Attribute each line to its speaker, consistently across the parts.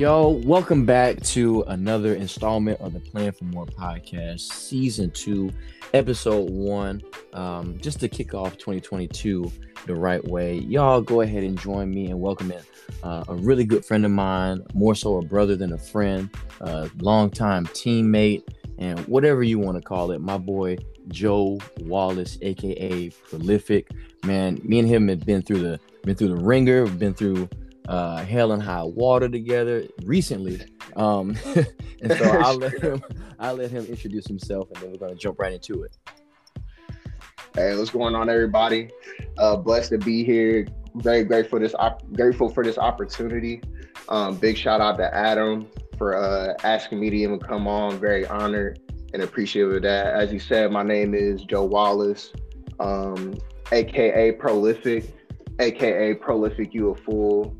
Speaker 1: Yo, welcome back to another installment of the Plan for More podcast, season two, episode one. Um, just to kick off 2022 the right way, y'all go ahead and join me and welcome in uh, a really good friend of mine, more so a brother than a friend, a longtime teammate, and whatever you want to call it. My boy Joe Wallace, aka Prolific. Man, me and him have been through the been through the ringer, been through uh, hell and high water together recently. Um, and so I'll let him I'll let him introduce himself, and then we're gonna jump right into it.
Speaker 2: Hey, what's going on, everybody? Uh, blessed to be here. Very grateful this op- grateful for this opportunity. Um, big shout out to Adam for uh, asking me to even come on. Very honored and appreciative of that. As you said, my name is Joe Wallace, um, aka Prolific, aka Prolific You a Fool.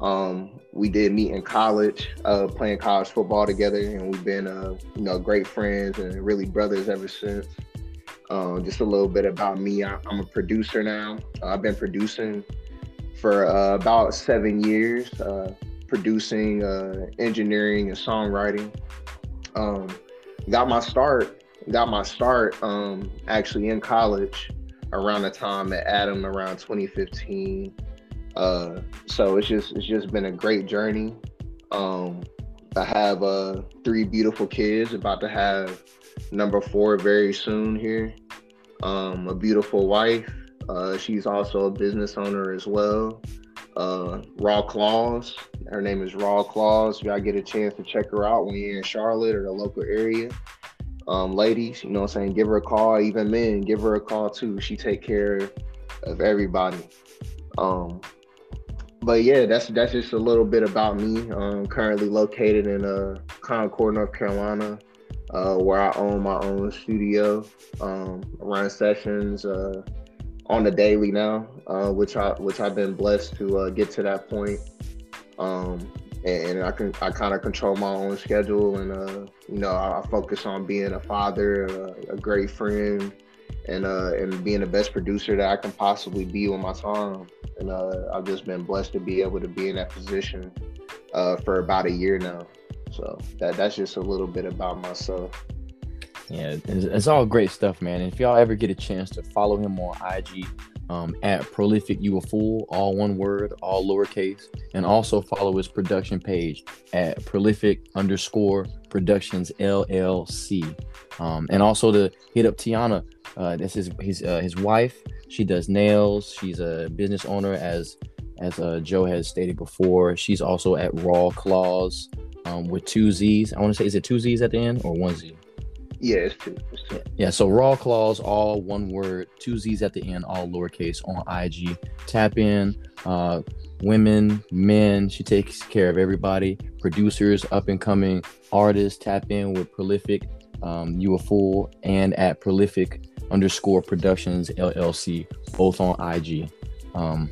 Speaker 2: Um, we did meet in college, uh, playing college football together, and we've been, uh, you know, great friends and really brothers ever since. Um, just a little bit about me. I, am a producer now. Uh, I've been producing for uh, about seven years, uh, producing, uh, engineering, and songwriting. Um, got my start. Got my start um, actually in college around the time at Adam around 2015. Uh, so it's just it's just been a great journey. Um, I have uh, three beautiful kids, about to have number four very soon here. Um, a beautiful wife. Uh, she's also a business owner as well. Uh, Raw Claws. Her name is Raw Claws. Y'all get a chance to check her out when you're in Charlotte or the local area. Um, ladies, you know what I'm saying? Give her a call. Even men, give her a call too. She take care of everybody. Um, but yeah, that's that's just a little bit about me. I'm currently located in uh, Concord, North Carolina, uh, where I own my own studio. Um, run sessions uh, on the daily now, uh, which I which I've been blessed to uh, get to that point. Um, and, I can I kind of control my own schedule, and uh, you know I, I, focus on being a father, a, a great friend, and uh, and being the best producer that I can possibly be with my time. And uh, I've just been blessed to be able to be in that position uh, for about a year now. So that that's just a little bit about myself.
Speaker 1: Yeah, it's, it's all great stuff, man. And if y'all ever get a chance to follow him on IG um, at Prolific You a Fool, all one word, all lowercase, and also follow his production page at Prolific underscore Productions LLC. Um, and also to hit up Tiana uh, this is his uh, his wife. She does nails. She's a business owner, as as uh, Joe has stated before. She's also at Raw Claws um, with two Z's. I want to say, is it two Z's at the end or one
Speaker 2: Z? Yeah, it's two. It's
Speaker 1: two. Yeah, so Raw Claws, all one word, two Z's at the end, all lowercase on IG. Tap in. Uh, women, men. She takes care of everybody. Producers, up and coming artists. Tap in with Prolific. Um, you a fool and at Prolific underscore productions LLC, both on IG. Um,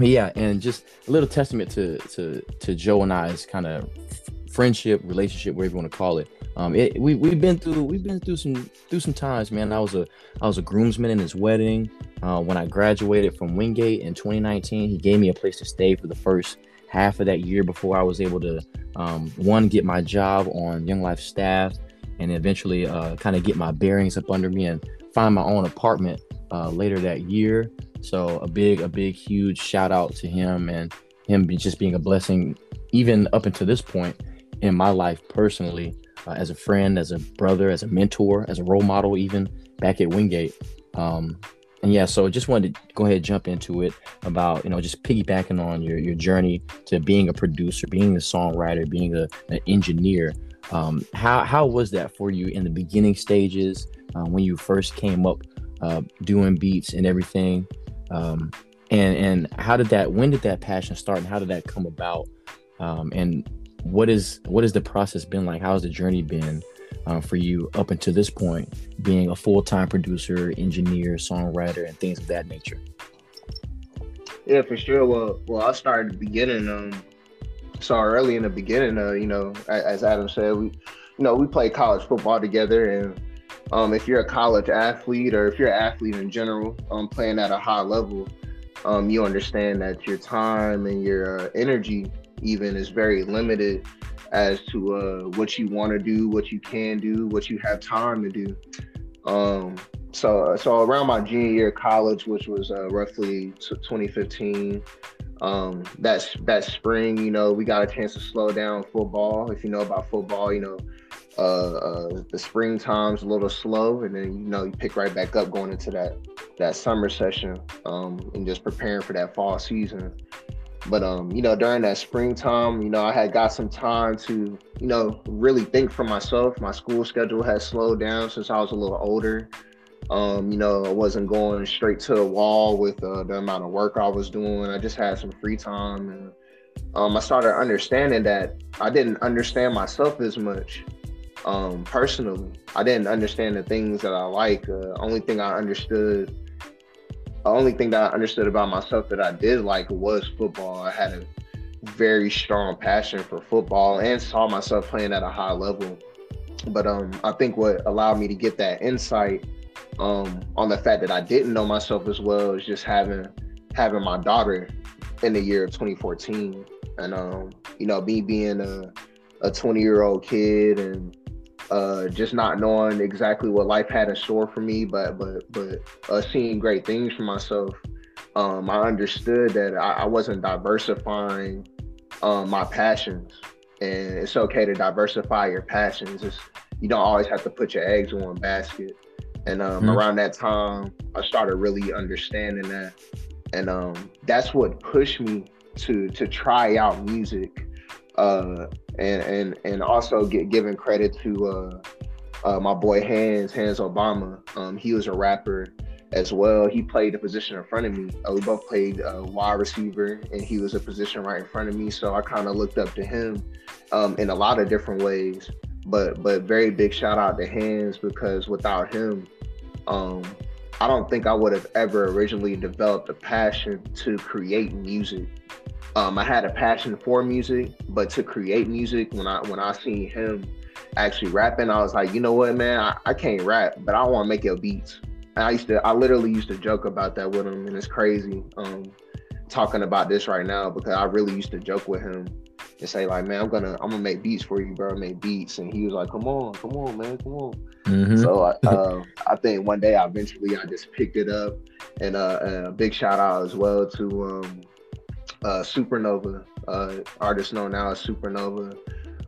Speaker 1: yeah, and just a little testament to to to Joe and I's kind of friendship, relationship, whatever you want to call it. Um, it, we we've been through we've been through some through some times, man. I was a I was a groomsman in his wedding. Uh, when I graduated from Wingate in 2019, he gave me a place to stay for the first half of that year before I was able to um, one get my job on Young Life staff, and eventually uh, kind of get my bearings up under me and find my own apartment uh, later that year. So a big, a big, huge shout out to him and him be, just being a blessing, even up until this point in my life personally, uh, as a friend, as a brother, as a mentor, as a role model, even back at Wingate. Um, and yeah, so just wanted to go ahead and jump into it about you know just piggybacking on your your journey to being a producer, being a songwriter, being a, an engineer. Um, how how was that for you in the beginning stages? uh, when you first came up uh, doing beats and everything? Um, and and how did that when did that passion start and how did that come about? Um, and what is what has the process been like? How's the journey been uh, for you up until this point being a full-time producer engineer songwriter and things of that nature?
Speaker 2: Yeah for sure. Well well i started the beginning um so early in the beginning uh you know as adam said we you know we played college football together and um, if you're a college athlete or if you're an athlete in general, um, playing at a high level, um, you understand that your time and your uh, energy even is very limited as to uh, what you want to do, what you can do, what you have time to do. Um, so, so around my junior year of college, which was uh, roughly 2015, um, that's that spring, you know, we got a chance to slow down football. If you know about football, you know, uh, uh, the spring time's a little slow, and then you know you pick right back up going into that that summer session, um, and just preparing for that fall season. But um, you know, during that springtime, you know, I had got some time to, you know, really think for myself. My school schedule had slowed down since I was a little older. Um, you know, I wasn't going straight to the wall with uh, the amount of work I was doing. I just had some free time, and um, I started understanding that I didn't understand myself as much um, personally. I didn't understand the things that I like. Uh, only thing I understood the only thing that I understood about myself that I did like was football. I had a very strong passion for football and saw myself playing at a high level. But um, I think what allowed me to get that insight um, on the fact that I didn't know myself as well as just having having my daughter in the year of 2014, and um, you know, me being a a 20 year old kid and uh, just not knowing exactly what life had in store for me, but but but uh, seeing great things for myself. Um, I understood that I, I wasn't diversifying um, my passions, and it's okay to diversify your passions. It's, you don't always have to put your eggs in one basket. And um, mm-hmm. around that time, I started really understanding that, and um, that's what pushed me to to try out music uh, and and and also get giving credit to uh, uh, my boy Hands Hands Obama. Um, he was a rapper as well. He played the position in front of me. Uh, we both played uh, wide receiver, and he was a position right in front of me. So I kind of looked up to him um, in a lot of different ways. But but very big shout out to Hands because without him, um, I don't think I would have ever originally developed a passion to create music um, I had a passion for music, but to create music, when I when I seen him actually rapping, I was like, you know what, man, I, I can't rap, but I want to make your beats. And I used to, I literally used to joke about that with him, and it's crazy um, talking about this right now because I really used to joke with him and say like, man, I'm gonna, I'm gonna make beats for you, bro. Make beats, and he was like, come on, come on, man, come on. Mm-hmm. So uh, I think one day, I eventually, I just picked it up, and, uh, a big shout out as well to um, uh, Supernova, uh, artist known now as Supernova.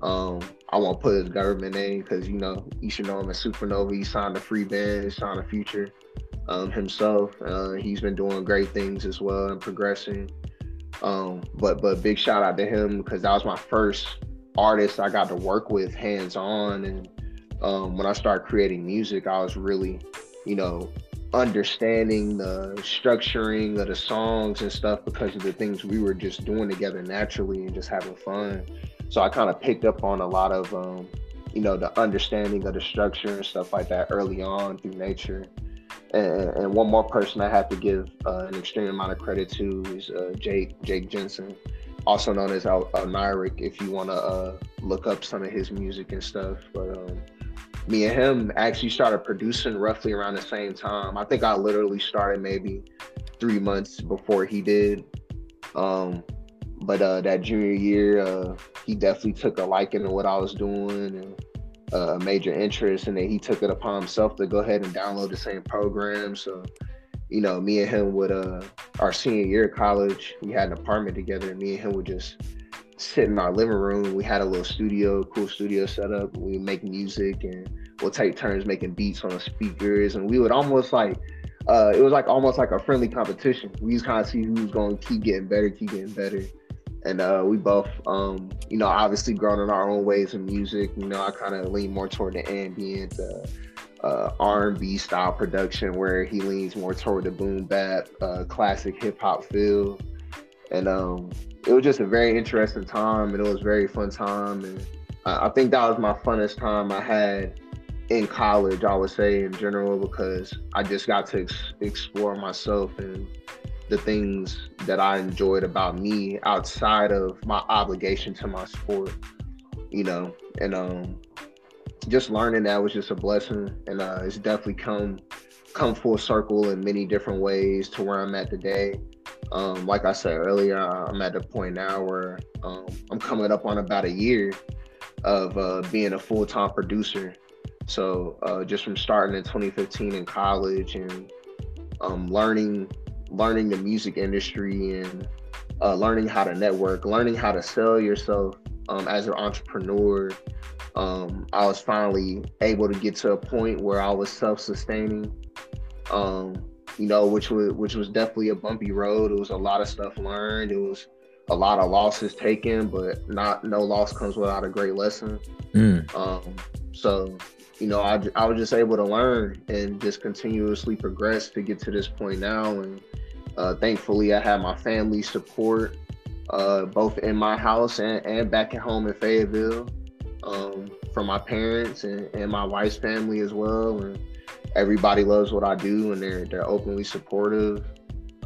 Speaker 2: Um, I won't put his government name because you know you should know him as Supernova. He signed a free band, he signed a future um, himself. Uh, he's been doing great things as well and progressing. Um, but but big shout out to him because that was my first artist I got to work with hands on, and um, when I started creating music, I was really, you know, understanding the structuring of the songs and stuff because of the things we were just doing together naturally and just having fun. So I kind of picked up on a lot of, um, you know, the understanding of the structure and stuff like that early on through nature. And, and one more person I have to give uh, an extreme amount of credit to is uh, Jake Jake Jensen, also known as Al-. If you want to uh, look up some of his music and stuff, but um, me and him actually started producing roughly around the same time. I think I literally started maybe three months before he did. Um, but uh, that junior year, uh, he definitely took a liking to what I was doing and a major interest, and then he took it upon himself to go ahead and download the same program. So, you know, me and him would uh, our senior year of college, we had an apartment together, and me and him would just sit in our living room. We had a little studio, cool studio set up. We make music and we'll take turns making beats on the speakers. And we would almost like, uh, it was like almost like a friendly competition. We just kind of see who's going to keep getting better, keep getting better. And uh, we both, um, you know, obviously grown in our own ways of music. You know, I kind of lean more toward the ambient, uh, uh, R&B style production, where he leans more toward the boom bap, uh, classic hip hop feel. And um, it was just a very interesting time and it was a very fun time and I, I think that was my funnest time I had in college I would say in general because I just got to ex- explore myself and the things that I enjoyed about me outside of my obligation to my sport you know and um just learning that was just a blessing and uh, it's definitely come come full circle in many different ways to where I'm at today Um, like I said earlier, I'm at the point now where um, I'm coming up on about a year of uh, being a full time producer. So uh, just from starting in 2015 in college and um, learning learning the music industry and uh, learning how to network, learning how to sell yourself um, as an entrepreneur. Um, I was finally able to get to a point where I was self-sustaining. Um, you know, which was which was definitely a bumpy road. It was a lot of stuff learned. It was a lot of losses taken, but not no loss comes without a great lesson. Mm. Um, so you know, I, I was just able to learn and just continuously progress to get to this point now. And uh, thankfully, I have my family support, uh, both in my house and, and back at home in Fayetteville, um, from my parents and, and my wife's family as well. And everybody loves what I do, and they're they're openly supportive.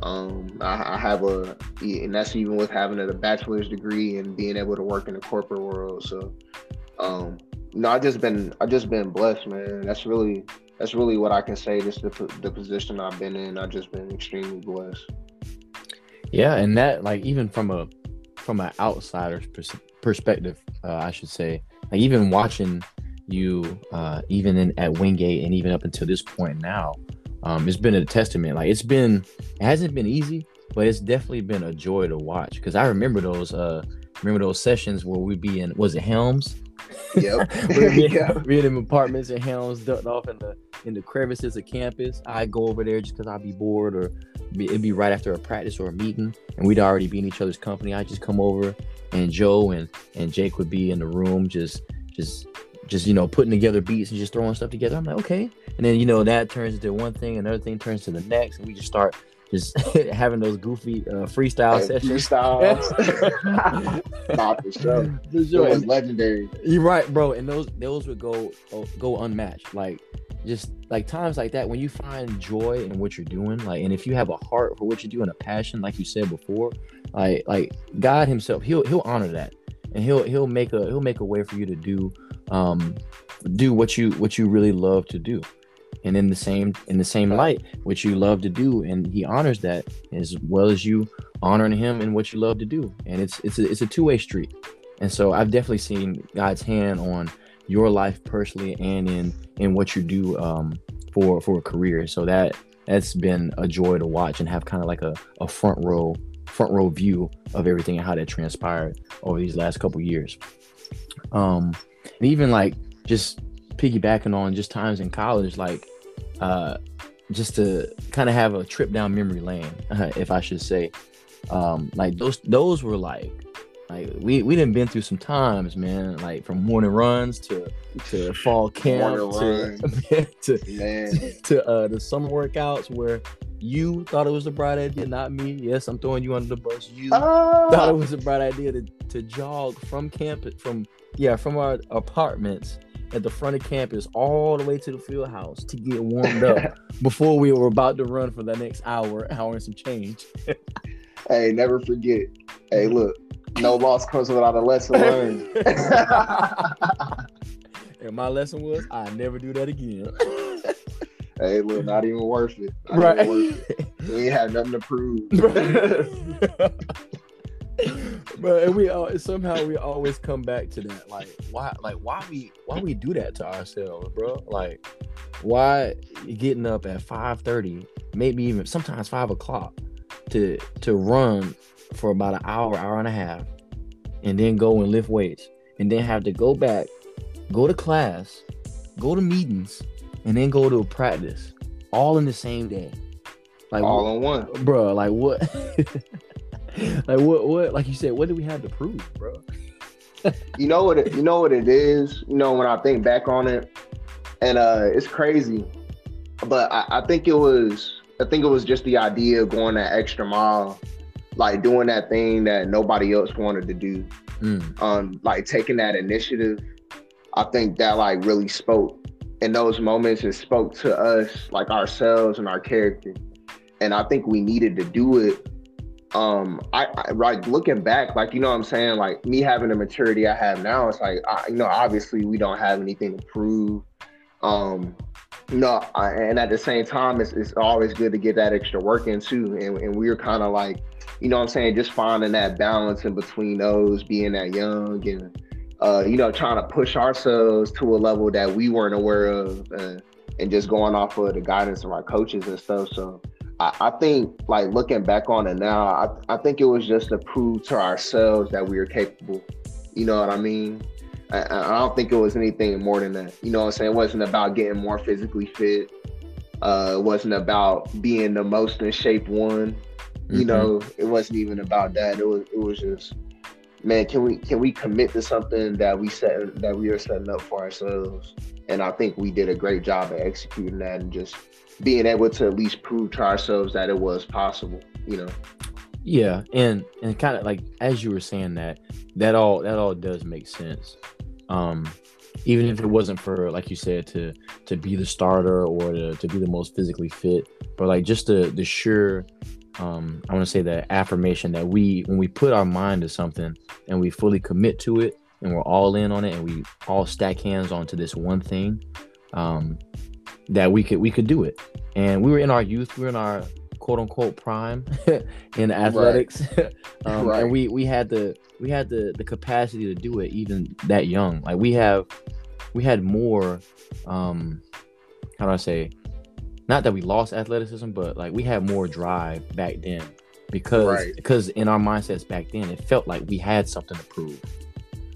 Speaker 2: Um, I, I, have a, and that's even with having a bachelor's degree and being able to work in the corporate world. So, um, no, I just been I just been blessed, man. That's really that's really what I can say. Just the the position I've been in, I've just been extremely blessed.
Speaker 1: Yeah, and that like even from a from an outsider's pers- perspective, uh, I should say, like even watching you, uh, even in at Wingate and even up until this point now, um, it's been a testament. Like it's been, it hasn't been easy, but it's definitely been a joy to watch. Because I remember those, uh, remember those sessions where we'd be in, was it Helms?
Speaker 2: Yep.
Speaker 1: yeah. being in apartments and Helms ducked off in the in the crevices of campus. I'd go over there just because I'd be bored or be, it'd be right after a practice or a meeting and we'd already be in each other's company. I'd just come over and Joe and and Jake would be in the room just just just you know putting together beats and just throwing stuff together. I'm like okay, and then you know that turns into one thing, another thing turns to the next, and we just start just having those goofy uh, freestyle hey, sessions.
Speaker 2: Freestyles. nah, for sure. For sure. It was legendary.
Speaker 1: You're right, bro. And those those would go oh, go unmatched. Like just like times like that when you find joy in what you're doing, like and if you have a heart for what you do and a passion, like you said before, like like God Himself, He'll He'll honor that. And he'll he'll make a he'll make a way for you to do um do what you what you really love to do and in the same in the same light which you love to do and he honors that as well as you honoring him in what you love to do. And it's it's a, it's a two-way street. And so i've definitely seen god's hand on your life personally and in in what you do um for for a career. So that that's been a joy to watch and have kind of like a, a front row front row view of everything and how that transpired over these last couple years. Um and even like just piggybacking on just times in college like uh, just to kind of have a trip down memory lane, if I should say. Um, like those those were like like we we didn't been through some times, man. Like from morning runs to to fall camp to to, to, to uh, the summer workouts where you thought it was a bright idea, not me. Yes, I'm throwing you under the bus. You oh. thought it was a bright idea to, to jog from camp from yeah from our apartments at the front of campus all the way to the field house to get warmed up before we were about to run for the next hour, hour and some change.
Speaker 2: hey, never forget. Hey, look, no loss comes without a lesson learned.
Speaker 1: and my lesson was I never do that again.
Speaker 2: hey, look, not even worth it.
Speaker 1: Not right. Worth
Speaker 2: it. We ain't had nothing to prove
Speaker 1: but and we all somehow we always come back to that like why like why we why we do that to ourselves bro? Like why getting up at 5 30 maybe even sometimes 5 o'clock to to run for about an hour hour and a half and then go and lift weights and then have to go back go to class go to meetings and then go to a practice all in the same day?
Speaker 2: Like all in one.
Speaker 1: bro like what like what what like you said, what do we have to prove, bro?
Speaker 2: you know what it, you know what it is. You know when I think back on it, and uh, it's crazy, but I, I think it was I think it was just the idea of going that extra mile, like doing that thing that nobody else wanted to do. Mm. Um, like taking that initiative. I think that like really spoke in those moments. It spoke to us, like ourselves and our character. And I think we needed to do it um I, I looking back like you know what i'm saying? Like me having the maturity i have now it's like I, you know obviously we don't have anything to prove. Um no I, and at the same time it's, it's always good to get that extra work in too. And, and we are kind of like you know what I'm saying, just finding that balance in between those, being that young and uh, you know, trying to push ourselves to a level that we weren't aware of and, and just going off of the guidance of our coaches and stuff. So I, I think like looking back on it now, I, I think it was just to prove to ourselves that we were capable. You know what I mean? I, I don't think it was anything more than that. You know what I'm saying? It wasn't about getting more physically fit. Uh, it wasn't about being the most in shape one. You mm-hmm. know, it wasn't even about that. It was it was just, man, can we can we commit to something that we set that we are setting up for ourselves? And I think we did a great job at executing that and just being able to at least prove to ourselves that it was possible. You know.
Speaker 1: Yeah, and and kind of like as you were saying that, that all that all does make sense. Um, even if it wasn't for like you said to to be the starter or to, to be the most physically fit, but like just the the sure um, I want to say the affirmation that we when we put our mind to something and we fully commit to it and we're all in on it and we all stack hands onto this one thing um, that we could we could do it and we were in our youth we were in our quote unquote prime in athletics right. um, right. and we we had the we had the the capacity to do it even that young like we have we had more um how do i say not that we lost athleticism, but like we had more drive back then because right. because in our mindsets back then it felt like we had something to prove.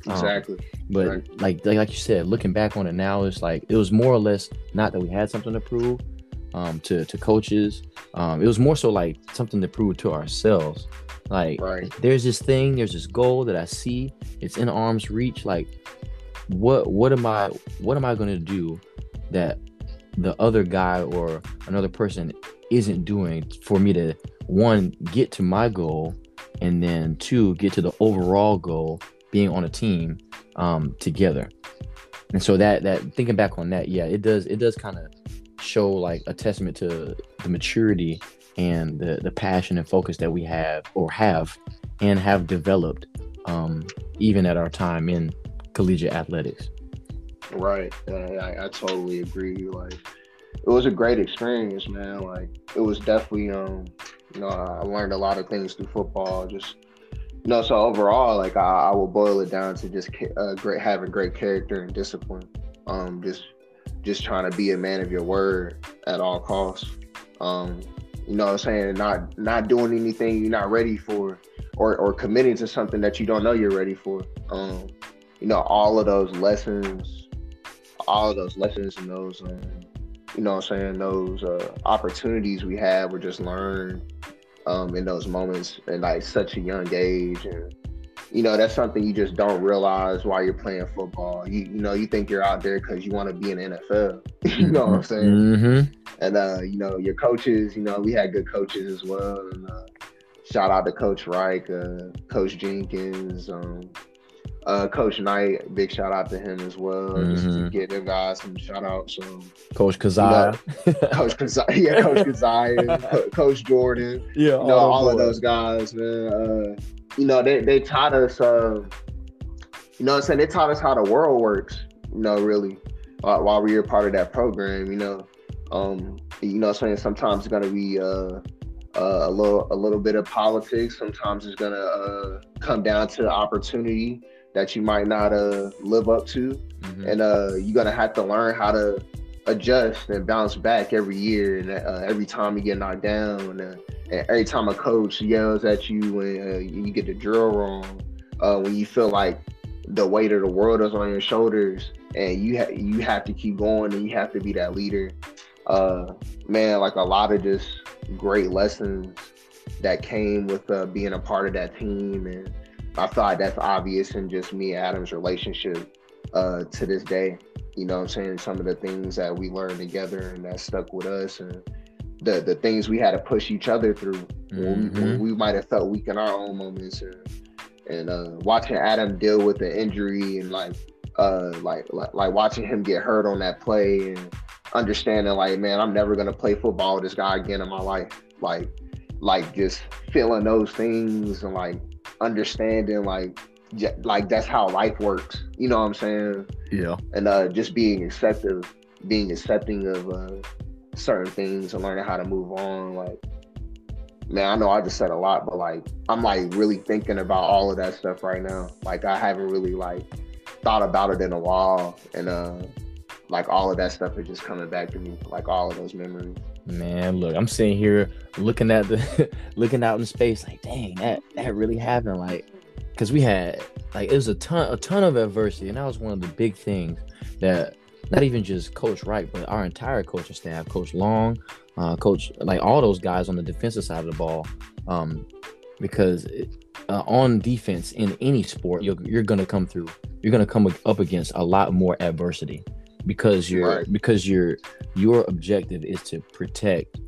Speaker 2: Um, exactly. Um,
Speaker 1: but right. like, like like you said, looking back on it now, it's like it was more or less not that we had something to prove um, to to coaches. Um, it was more so like something to prove to ourselves. Like right. there's this thing, there's this goal that I see. It's in arm's reach. Like what what am I what am I going to do that the other guy or another person isn't doing for me to one get to my goal and then two get to the overall goal being on a team um, together and so that that thinking back on that yeah it does it does kind of show like a testament to the maturity and the the passion and focus that we have or have and have developed um, even at our time in collegiate athletics
Speaker 2: Right. I, I totally agree. Like, it was a great experience, man. Like, it was definitely, um, you know, I learned a lot of things through football. Just, know, so overall, like, I, I will boil it down to just uh, great having great character and discipline. Um, just, just trying to be a man of your word at all costs. Um, you know, what I'm saying not not doing anything you're not ready for, or or committing to something that you don't know you're ready for. Um, you know, all of those lessons all of those lessons and those, um, you know, what I'm saying those uh, opportunities we have were just learned um, in those moments and like such a young age, and you know that's something you just don't realize while you're playing football. You you know you think you're out there because you want to be in the NFL. you know what I'm saying? Mm-hmm. And uh, you know your coaches. You know we had good coaches as well. And, uh, shout out to Coach Reich, uh, Coach Jenkins. Um, uh, Coach Knight, big shout out to him as well. Mm-hmm. Just to mm-hmm. get them guys some shout outs. So,
Speaker 1: Coach Kazai,
Speaker 2: you know, Coach Kazai, yeah, Coach Kazai, Coach Jordan, yeah, you know, all, all of those guys, man. Uh, you know, they they taught us, uh, you know, what I'm saying they taught us how the world works. You know, really, uh, while we were part of that program. You know, um, you know, I'm saying sometimes it's gonna be. Uh, uh, a little a little bit of politics. Sometimes it's gonna uh, come down to opportunity that you might not uh, live up to, mm-hmm. and uh, you're gonna have to learn how to adjust and bounce back every year and uh, every time you get knocked down, and, uh, and, every time a coach yells at you and uh, you get the drill wrong, uh, when you feel like the weight of the world is on your shoulders, and you ha- you have to keep going and you have to be that leader. man, like a lot of just great lessons that came with being a part of that team and I thought that's obvious in just me and Adam's relationship uh, to this day. You know I'm saying? Some of the things that we learned together and that stuck with us and the the things we had to push each other through mm-hmm. we, we, might have felt weak in our own moments and, and uh, watching Adam deal with the injury and like uh like, like like watching him get hurt on that play and understanding like man I'm never gonna play football with this guy again in my life like like just feeling those things and like understanding like like that's how life works. You know what I'm saying?
Speaker 1: Yeah.
Speaker 2: And uh, just being accepting, being accepting of uh, certain things and learning how to move on. Like man, I know I just said a lot, but like I'm like really thinking about all of that stuff right now. Like I haven't really like thought about it in a while, and uh, like all of that stuff is just coming back to me, like all of those memories.
Speaker 1: Man, look, I'm sitting here looking at the looking out in space, like, dang, that that really happened. Like, because we had like it was a ton a ton of adversity, and that was one of the big things that not even just Coach Wright, but our entire coaching staff, Coach Long, uh, Coach, like all those guys on the defensive side of the ball, um, because it, uh, on defense in any sport, you're, you're gonna come through. You're gonna come up against a lot more adversity because you're right. because your your objective is to protect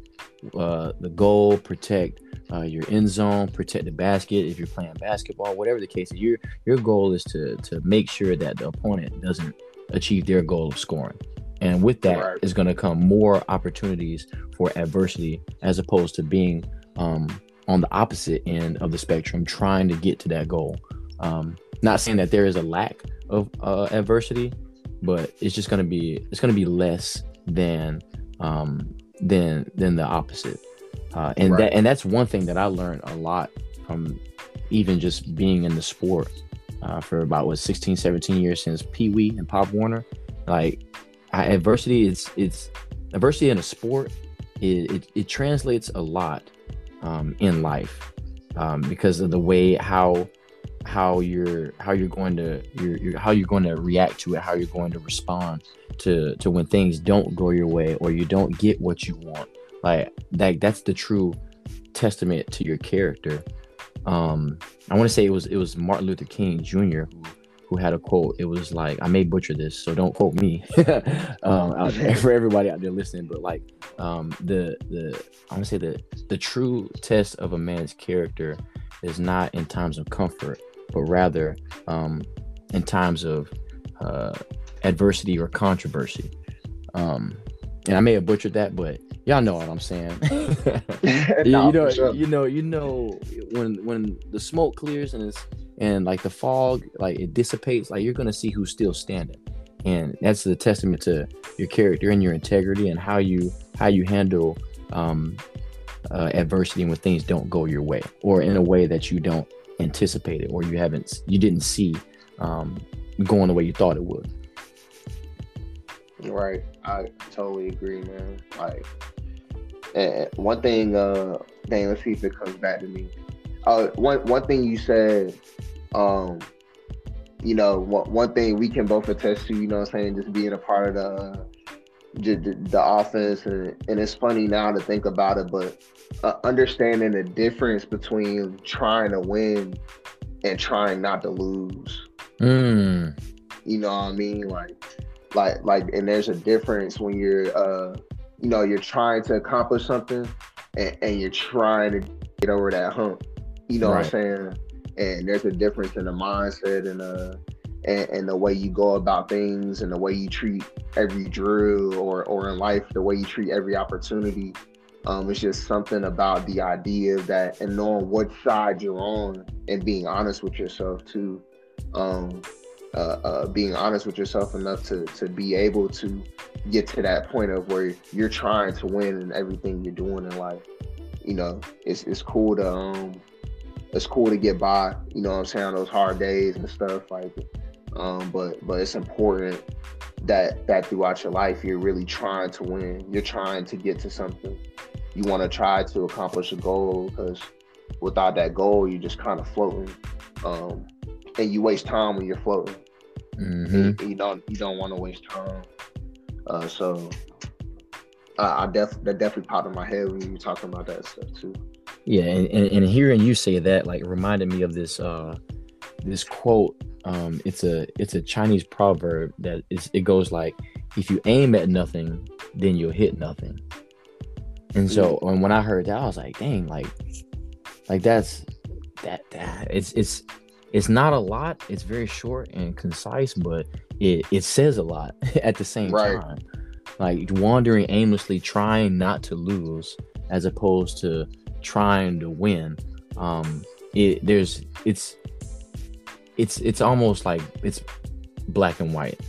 Speaker 1: uh, the goal, protect uh, your end zone, protect the basket. If you're playing basketball, whatever the case is, your your goal is to to make sure that the opponent doesn't achieve their goal of scoring. And with that right. is going to come more opportunities for adversity as opposed to being um, on the opposite end of the spectrum, trying to get to that goal. Um, not saying that there is a lack of uh, adversity, but it's just going to be it's going to be less than um, than than the opposite. Uh, and right. that and that's one thing that I learned a lot from even just being in the sport uh, for about what 16 17 years since pee wee and pop warner like I, adversity is it's adversity in a sport it, it, it translates a lot um, in life um, because of the way how how you're how you're going to you're, you're, how you're going to react to it how you're going to respond to to when things don't go your way or you don't get what you want. Like that that's the true testament to your character. Um i want to say it was it was martin luther king jr who who had a quote. It was like i may butcher this so don't quote me. Um out there, for everybody out there listening but like um the the i want to say the the true test of a man's character is not in times of comfort but rather um in times of uh adversity or controversy um and i may have butchered that but y'all know what I'm saying. no, you know, sure. you know, you know, when when the smoke clears and it's and like the fog, like it dissipates, like you're gonna see who's still standing, and that's the testament to your character and your integrity and how you how you handle um, uh, adversity when things don't go your way or in a way that you don't anticipate it or you haven't you didn't see um, going the way you thought it would.
Speaker 2: Right. I totally agree, man. Like, and one thing, uh, dang, let's see if it comes back to me. Uh, one one thing you said, um, you know, one, one thing we can both attest to, you know, what I'm saying, just being a part of the the, the offense, and, and it's funny now to think about it, but uh, understanding the difference between trying to win and trying not to lose.
Speaker 1: Mm.
Speaker 2: You know what I mean? Like like like and there's a difference when you're uh you know you're trying to accomplish something and, and you're trying to get over that hump you know right. what i'm saying and there's a difference in the mindset and uh and, and, the way you go about things and the way you treat every drill or or in life the way you treat every opportunity um it's just something about the idea that and knowing what side you're on and being honest with yourself too um uh, uh, being honest with yourself enough to to be able to get to that point of where you're trying to win in everything you're doing in life. You know, it's it's cool to um, it's cool to get by. You know, I'm saying those hard days and stuff like. Um, but but it's important that that throughout your life you're really trying to win. You're trying to get to something. You want to try to accomplish a goal because without that goal, you're just kind of floating. Um, and you waste time when you're floating.
Speaker 1: Mm-hmm.
Speaker 2: You, you, don't you don't want to waste time. Uh, so uh, I def that definitely popped in my head when you were talking about that stuff too.
Speaker 1: Yeah, and, and, and hearing you say that like reminded me of this uh this quote. Um, it's a it's a Chinese proverb that is it goes like, if you aim at nothing, then you'll hit nothing. And so mm-hmm. when I heard that, I was like, dang, like like that's that that it's it's it's not a lot. It's very short and concise, but it, it says a lot at the same right. time. Like wandering aimlessly, trying not to lose, as opposed to trying to win. Um, it there's it's it's it's almost like it's black and white,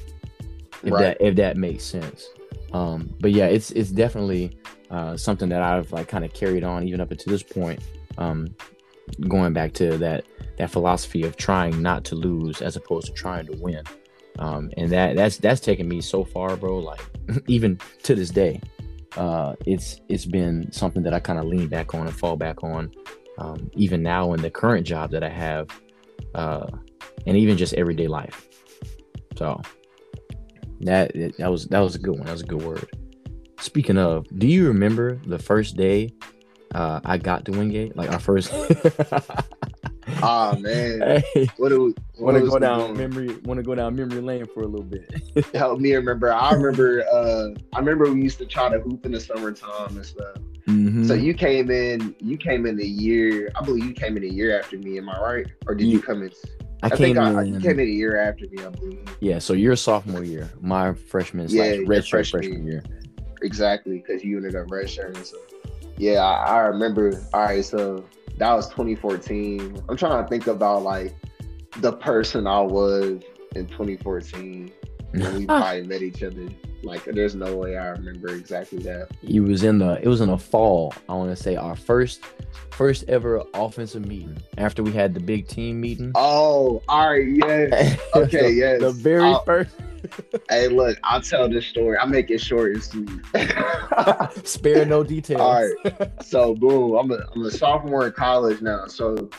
Speaker 1: if right. that if that makes sense. Um, but yeah, it's it's definitely uh, something that I've like kind of carried on even up until this point. Um, going back to that that philosophy of trying not to lose as opposed to trying to win. Um, and that that's that's taken me so far, bro. Like even to this day, uh, it's it's been something that I kind of lean back on and fall back on. Um, even now in the current job that I have, uh, and even just everyday life. So that that was that was a good one. That was a good word. Speaking of, do you remember the first day uh, I got to Wingate? Like our first.
Speaker 2: Ah man,
Speaker 1: hey,
Speaker 2: what do we
Speaker 1: want to go down
Speaker 2: doing?
Speaker 1: memory? Want to go down memory lane for a little bit?
Speaker 2: Help me remember. I remember. uh I remember we used to try to hoop in the summertime and stuff.
Speaker 1: Mhm.
Speaker 2: So you came in. You came in a year. I believe you came in a year after me. Am I right? Or did you
Speaker 1: Ye-
Speaker 2: come in?
Speaker 1: I,
Speaker 2: I,
Speaker 1: came
Speaker 2: think I,
Speaker 1: in.
Speaker 2: you came in a year after me. I believe.
Speaker 1: Yeah, so you're a sophomore year, my freshman
Speaker 2: Yeah,
Speaker 1: slash
Speaker 2: your
Speaker 1: redshirt
Speaker 2: freshman
Speaker 1: freshman year.
Speaker 2: Exactly, because you ended up redshirting. So yeah, I, I remember. All right, so that was 2014. I'm trying to think about like the person I was in 2014 when we probably met each other. Like, there's no way I remember exactly that.
Speaker 1: It was in the it was in the fall. I want to say our first first ever offensive meeting after we had the big team meeting.
Speaker 2: Oh, all right, yeah. Okay,
Speaker 1: the,
Speaker 2: yes.
Speaker 1: The very
Speaker 2: I'll-
Speaker 1: first
Speaker 2: Hey, look, I'll tell this story. I make it short and sweet.
Speaker 1: spare no details.
Speaker 2: All right. so boom, I'm a I'm a sophomore in college now. So,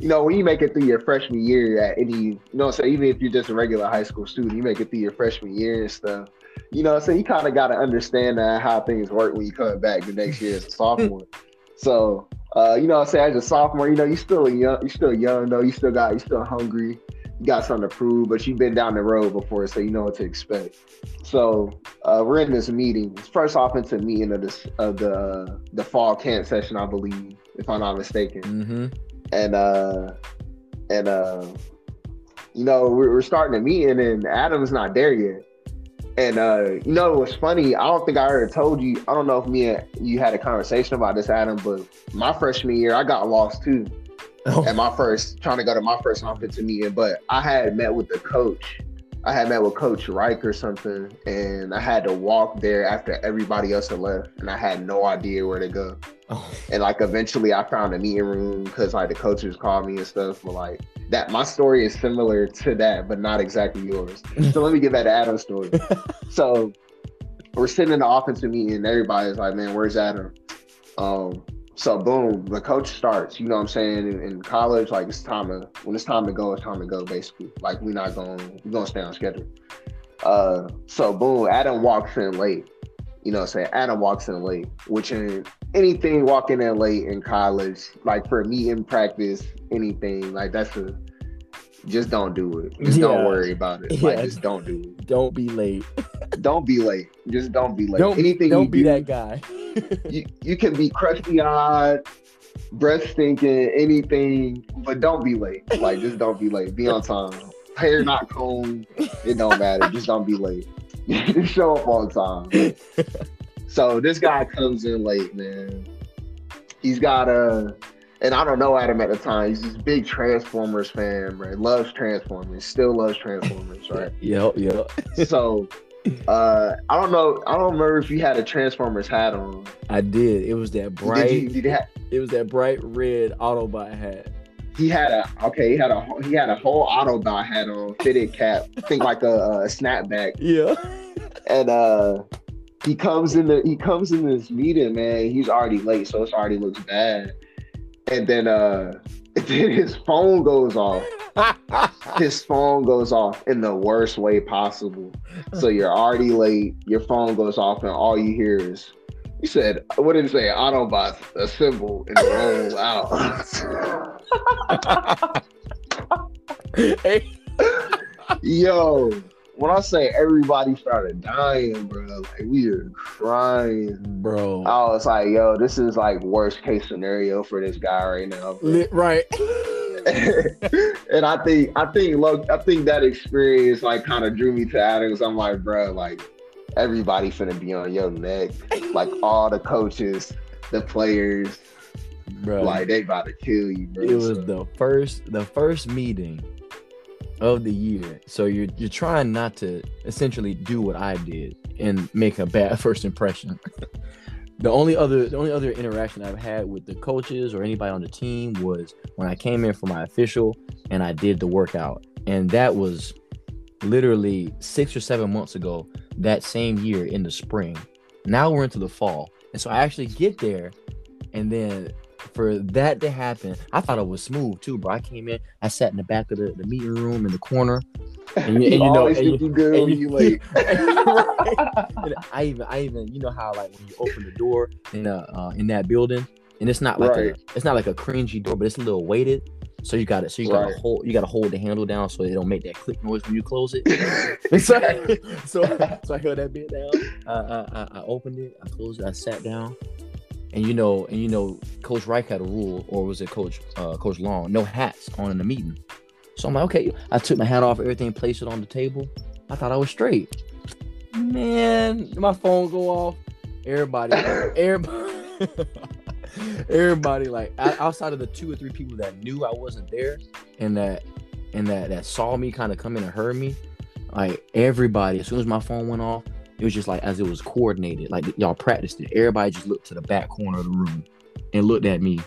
Speaker 2: you know, when you make it through your freshman year at any, you know, so even if you're just a regular high school student, you make it through your freshman year and stuff. You know, so you kind of got to understand uh, how things work when you come back the next year as a sophomore. so, uh, you know, I say as a sophomore, you know, you're still young, you're still young though. You still got, you're still hungry. You got something to prove, but you've been down the road before, so you know what to expect. So uh, we're in this meeting, it's first offensive meeting of this of the the fall camp session, I believe, if I'm not mistaken.
Speaker 1: hmm
Speaker 2: And uh and uh you know we're, we're starting a meeting, and Adam's not there yet. And uh you know what's funny? I don't think I ever told you. I don't know if me and you had a conversation about this, Adam, but my freshman year I got lost too at my first trying to go to my first offensive meeting, but I had met with the coach. I had met with Coach Reich or something, and I had to walk there after everybody else had left, and I had no idea where to go.
Speaker 1: Oh,
Speaker 2: And like eventually, I found a meeting room because like the coaches called me and stuff. But like that, my story is similar to that, but not exactly yours. So let me get back to Adam's story. so we're sitting in the offensive meeting, and everybody's like, "Man, where's Adam?" Um, so boom, the coach starts. You know what I'm saying? In, in college, like it's time to when it's time to go, it's time to go. Basically, like we're not going, we're gonna stay on schedule. Uh, so boom, Adam walks in late. You know what I'm saying? Adam walks in late, which in anything walking in late in college, like for me in practice, anything like that's a just don't do it. Just
Speaker 1: Yeah.
Speaker 2: don't worry about it. Like just don't do it.
Speaker 1: don't be late.
Speaker 2: Don't be late. Just don't be late.
Speaker 1: don't
Speaker 2: anything
Speaker 1: don't
Speaker 2: you
Speaker 1: be
Speaker 2: do,
Speaker 1: that guy.
Speaker 2: you, you can be crusty eyed, breath stinking, anything, but don't be late. Like just don't be late. Be on time. Hair not combed, it don't matter. Just don't be late. just show up on time. So this guy comes in late, man. He's got a, and I don't know Adam at the time. He's this big Transformers fan, right? Loves Transformers. Still loves Transformers, right?
Speaker 1: yep, yep.
Speaker 2: so, uh, I don't know. I don't remember if you had a Transformers hat on.
Speaker 1: I did. It was that bright.
Speaker 2: Did you? Did you have,
Speaker 1: It was that bright red Autobot hat.
Speaker 2: he had a okay. He had a he had a whole Autobot hat on, fitted cap, think like a, a snapback,
Speaker 1: Yeah.
Speaker 2: and uh, he comes in the he comes in this meeting, man. He's already late, so it's already looks bad. And then uh, then his phone goes off. His phone goes off in the worst way possible. So you're already late. Your phone goes off, and all you hear is. You said, what did it say? Autobots assemble and roll out.
Speaker 1: hey,
Speaker 2: Yo, when I say everybody started dying, bro, like we are crying.
Speaker 1: bro.
Speaker 2: I was like, yo, this is like worst case scenario for this guy right now. bro.
Speaker 1: Right.
Speaker 2: and I think I think look, I think that experience like kind of drew me to Adams. I'm like, bro, like everybody finna be on your neck. Like all the coaches, the players,
Speaker 1: bro.
Speaker 2: like they about to kill you, bro.
Speaker 1: it was
Speaker 2: So-
Speaker 1: the first the first meeting of the year. So you're you're trying not to essentially do what I did and make a bad first impression. the only other the only other interaction I've had with the coaches or anybody on the team was when I came in for my official and I did the workout. And that was literally six or seven months ago, that same year in the spring. Now we're into the fall. And so I actually get there and then for that to happen, I thought it was smooth too, bro. I came in, I sat in the back of the, the meeting room in the corner.
Speaker 2: And, and you, know, and you, you good and you, late.
Speaker 1: and I even, I even, you know how like when you open the door in uh, uh in that building, and it's not like right. a, it's not like a cringy door, but it's a little weighted. So you got it. So you got to hold. You got to hold the handle down so it don't make that click noise when you close it. so, so, so I held that bit down. I, I, I opened it. I closed it. I sat down. And you know, and you know, Coach Reich had a rule, or was it Coach uh, Coach Long? No hats on in the meeting. So I'm like, okay. I took my hat off, everything, placed it on the table. I thought I was straight. Man, my phone go off. Everybody, everybody, everybody, like outside of the two or three people that knew I wasn't there, and that and that that saw me kind of come in and heard me, like everybody. As soon as my phone went off, it was just like as it was coordinated, like y'all practiced it. Everybody just looked to the back corner of the room and looked at me.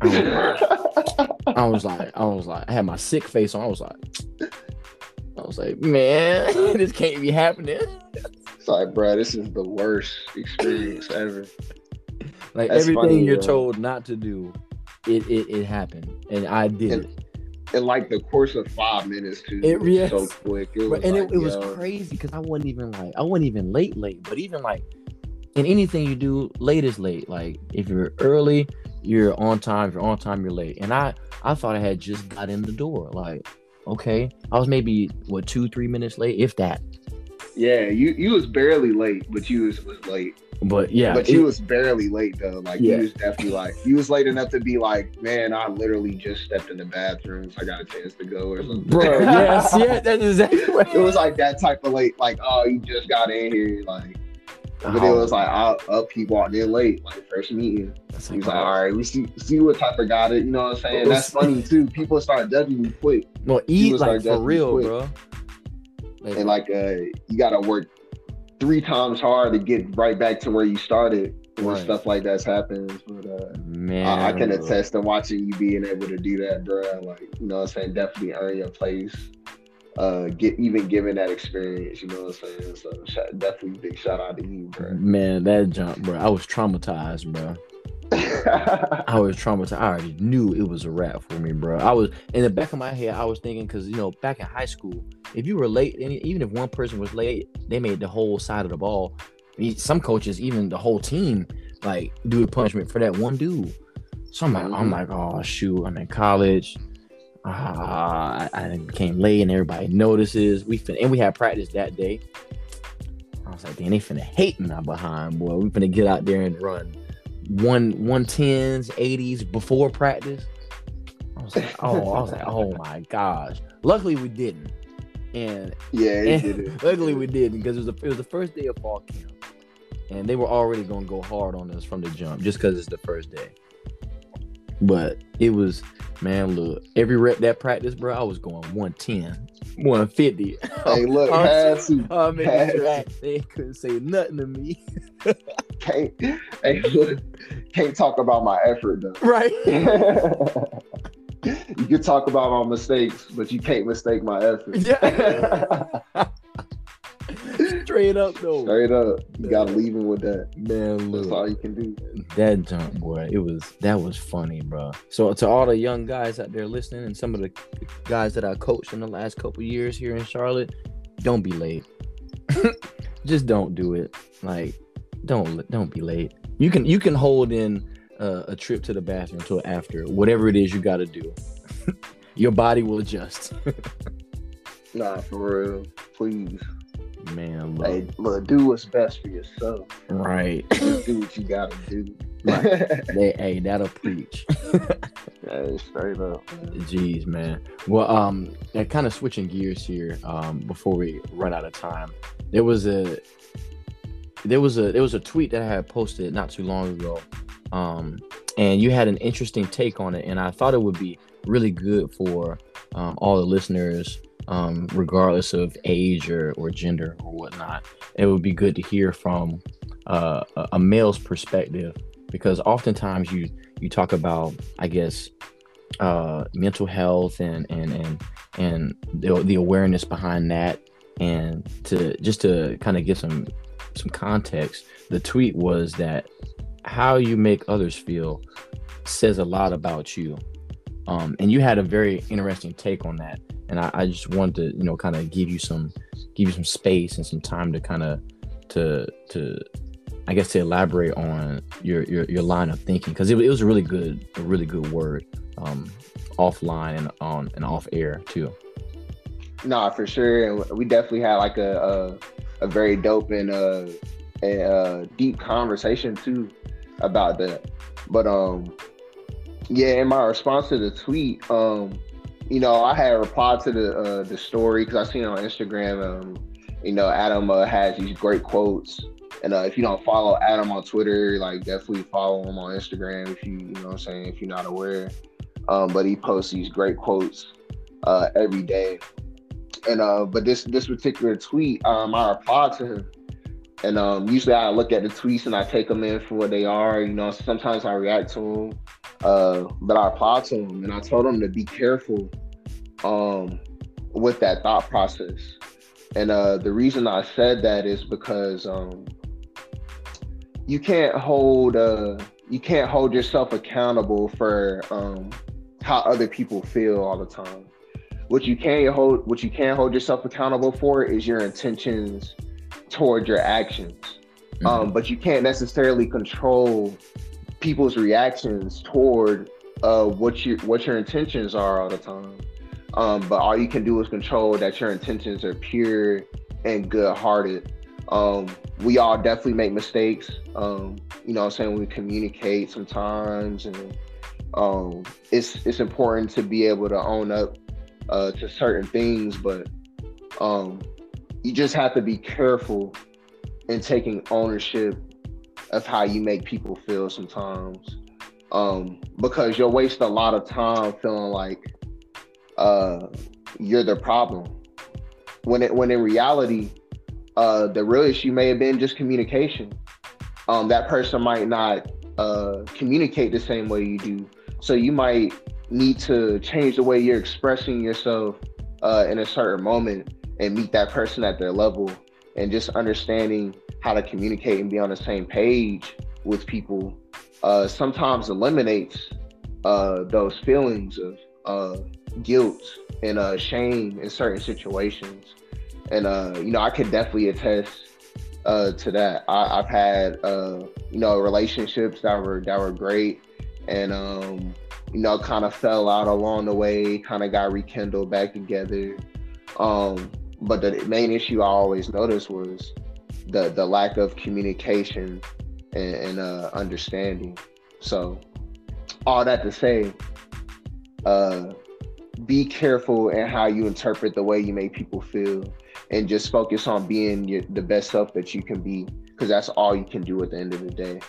Speaker 1: I was, I was like, I was like, I had my sick face on. I was like, I was like, man, this can't be happening.
Speaker 2: It's like, bro, this is the worst experience ever.
Speaker 1: Like That's everything funny, you're told not to do, it, it it happened, and I did
Speaker 2: and,
Speaker 1: it
Speaker 2: in like the course of five minutes too. It was yes. so quick.
Speaker 1: It was and like, it, it was crazy because I wasn't even like I wasn't even late late, but even like in anything you do, late is late. Like if you're early, you're on time. If you're on time, you're late. And I I thought I had just got in the door. Like okay, I was maybe what two three minutes late, if that.
Speaker 2: Yeah, you you was barely late, but you was was late.
Speaker 1: But yeah,
Speaker 2: but you was barely late though. Like yeah. you was definitely like you was late enough to be like, man, I literally just stepped in the bathroom, so I got a chance to go or something.
Speaker 1: Bro, yes, yeah, that's exactly
Speaker 2: it was like that type of late, like, oh, you just got in here, like but oh. it was like up, up he walked in late, like first meeting. That's He's like, all right, we see see what type of guy it. You know what I'm saying? That's funny too. People start judging you quick.
Speaker 1: No, eat like for real, bro.
Speaker 2: Like, and like uh, you gotta work three times hard to get right back to where you started when right. stuff like that happens. But uh, man, I, I, can attest to watching you being able to do that, bro. Like, you know what I'm saying? Definitely earn your place. Uh, get even given that experience, you know what I'm saying? So definitely big shout out to you, bro.
Speaker 1: Man, that jump, bro. I was traumatized, bro. I was traumatized. I already knew it was a wrap for me, bro. I was in the back of my head. I was thinking because you know back in high school, if you were late, even if one person was late, they made the whole side of the ball. Some coaches, even the whole team, like do a punishment for that one dude. So I'm like, I'm mm-hmm. like, oh shoot, I'm in college. Uh, I, I became late, and everybody notices. We fin- and we had practice that day. I was like, damn, they finna hate me behind, boy. We finna get out there and run one one tens, eighties before practice. I was like, oh, I was like, oh my gosh. Luckily we didn't. And
Speaker 2: yeah, and did
Speaker 1: luckily we didn't because it was the it was the first day of fall camp. And they were already gonna go hard on us from the jump just because it's the first day. But it was man, look, every rep that practice, bro, I was going 110, 150.
Speaker 2: Hey, look, oh, pass
Speaker 1: to, oh, man, they couldn't say nothing to me.
Speaker 2: can't, hey, look, can't talk about my effort though.
Speaker 1: Right.
Speaker 2: you can talk about my mistakes, but you can't mistake my effort.
Speaker 1: Yeah. Straight up though.
Speaker 2: Straight up. You gotta leave him with that.
Speaker 1: Man, look.
Speaker 2: That's all you can do.
Speaker 1: That jump, boy. It was that was funny, bro. So to all the young guys out there listening and some of the guys that I coached in the last couple years here in Charlotte, don't be late. Just don't do it. Like, don't don't be late. You can you can hold in uh, a trip to the bathroom until after whatever it is you got to do. Your body will adjust.
Speaker 2: nah, for real. Please.
Speaker 1: Man, look.
Speaker 2: Hey, look, do what's best for yourself.
Speaker 1: Right.
Speaker 2: do what you gotta do.
Speaker 1: Right. they, hey, that'll preach.
Speaker 2: hey, straight up.
Speaker 1: Jeez, man. Well, um, kind of switching gears here, um, before we run out of time. There was a there was a there was a tweet that I had posted not too long ago. Um, and you had an interesting take on it, and I thought it would be really good for um, all the listeners um, regardless of age or, or gender or whatnot. It would be good to hear from uh, a male's perspective because oftentimes you you talk about I guess uh, mental health and and and and the, the awareness behind that and to just to kind of give some some context the tweet was that how you make others feel says a lot about you um, and you had a very interesting take on that and I, I just wanted to you know kind of give you some give you some space and some time to kind of to to I guess to elaborate on your your, your line of thinking because it, it was a really good a really good word um, offline and on and off air too.
Speaker 2: No, for sure, and we definitely had like a a, a very dope and uh, a, a deep conversation too about that. But um, yeah, in my response to the tweet, um, you know, I had replied to the uh, the story because I seen it on Instagram. Um, you know, Adam uh, has these great quotes and uh, if you don't follow Adam on Twitter, like definitely follow him on Instagram if you, you know what I'm saying, if you're not aware. Um, but he posts these great quotes uh, every day. And uh, but this this particular tweet, um, I replied to him. And um, usually I look at the tweets and I take them in for what they are. You know, sometimes I react to them. Uh, but I replied to them and I told them to be careful um, with that thought process. And uh, the reason I said that is because um, you can't hold uh you can't hold yourself accountable for um how other people feel all the time. What you can hold what you can hold yourself accountable for is your intentions toward your actions. Mm-hmm. Um, but you can't necessarily control people's reactions toward uh, what you what your intentions are all the time. Um, but all you can do is control that your intentions are pure and good hearted. Um, we all definitely make mistakes. Um, you know I'm saying? We communicate sometimes and um, it's it's important to be able to own up uh, to certain things, but um, you just have to be careful in taking ownership of how you make people feel sometimes. Um, because you'll waste a lot of time feeling like uh, you're the problem. When it when in reality, uh, the real issue may have been just communication. Um, that person might not uh, communicate the same way you do. So you might need to change the way you're expressing yourself uh, in a certain moment and meet that person at their level and just understanding how to communicate and be on the same page with people uh, sometimes eliminates uh, those feelings of uh, guilt and uh, shame in certain situations and uh, you know, I could definitely attest uh, to that. I, have had you know relationships that were that were great, and um, you know, kind of fell out along the way, kind of got rekindled back together. Um, but the main issue I always noticed was the the lack of communication and, and uh, understanding. So, all that to say, uh, be careful in how you interpret the way you make people feel and just focus on being your, the best self that you can be because that's all you can do at the end of the day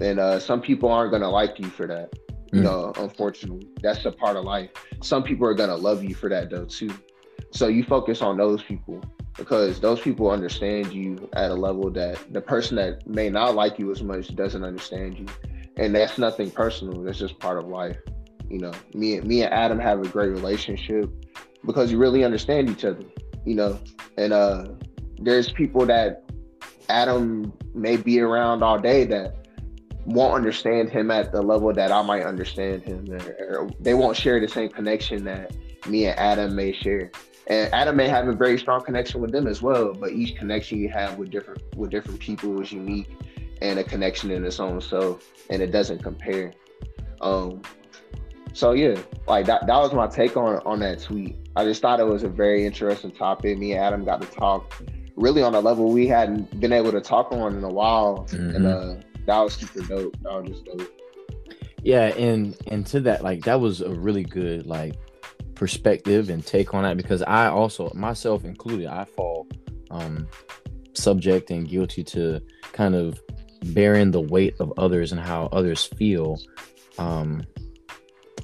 Speaker 2: and uh, some people aren't going to like you for that you mm. know unfortunately that's a part of life some people are going to love you for that though too so you focus on those people because those people understand you at a level that the person that may not like you as much doesn't understand you and that's nothing personal that's just part of life you know me and me and adam have a great relationship because you really understand each other you know, and uh, there's people that Adam may be around all day that won't understand him at the level that I might understand him. Or they won't share the same connection that me and Adam may share. And Adam may have a very strong connection with them as well, but each connection you have with different with different people is unique and a connection in its own self, and it doesn't compare. Um, so yeah, like that, that was my take on on that tweet. I just thought it was a very interesting topic. Me and Adam got to talk really on a level we hadn't been able to talk on in a while, mm-hmm. and uh, that was super dope. That was just dope.
Speaker 1: Yeah, and and to that, like that was a really good like perspective and take on that because I also myself included, I fall um subject and guilty to kind of bearing the weight of others and how others feel um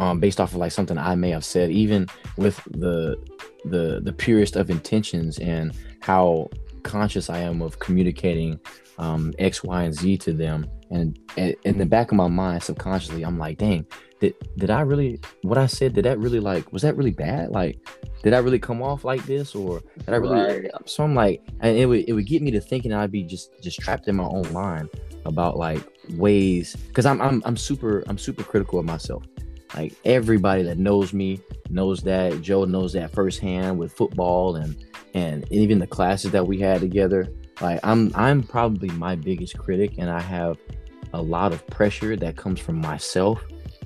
Speaker 1: um, based off of like something I may have said, even with the the the purest of intentions and how conscious I am of communicating um, X, Y, and Z to them. And, and in the back of my mind, subconsciously, I'm like, dang, did did I really what I said? Did that really like was that really bad? Like, did I really come off like this, or did I really? Right. So I'm like, and it would it would get me to thinking I'd be just just trapped in my own mind about like ways because I'm I'm I'm super I'm super critical of myself. Like everybody that knows me knows that Joe knows that firsthand with football and and even the classes that we had together. Like I'm I'm probably my biggest critic and I have a lot of pressure that comes from myself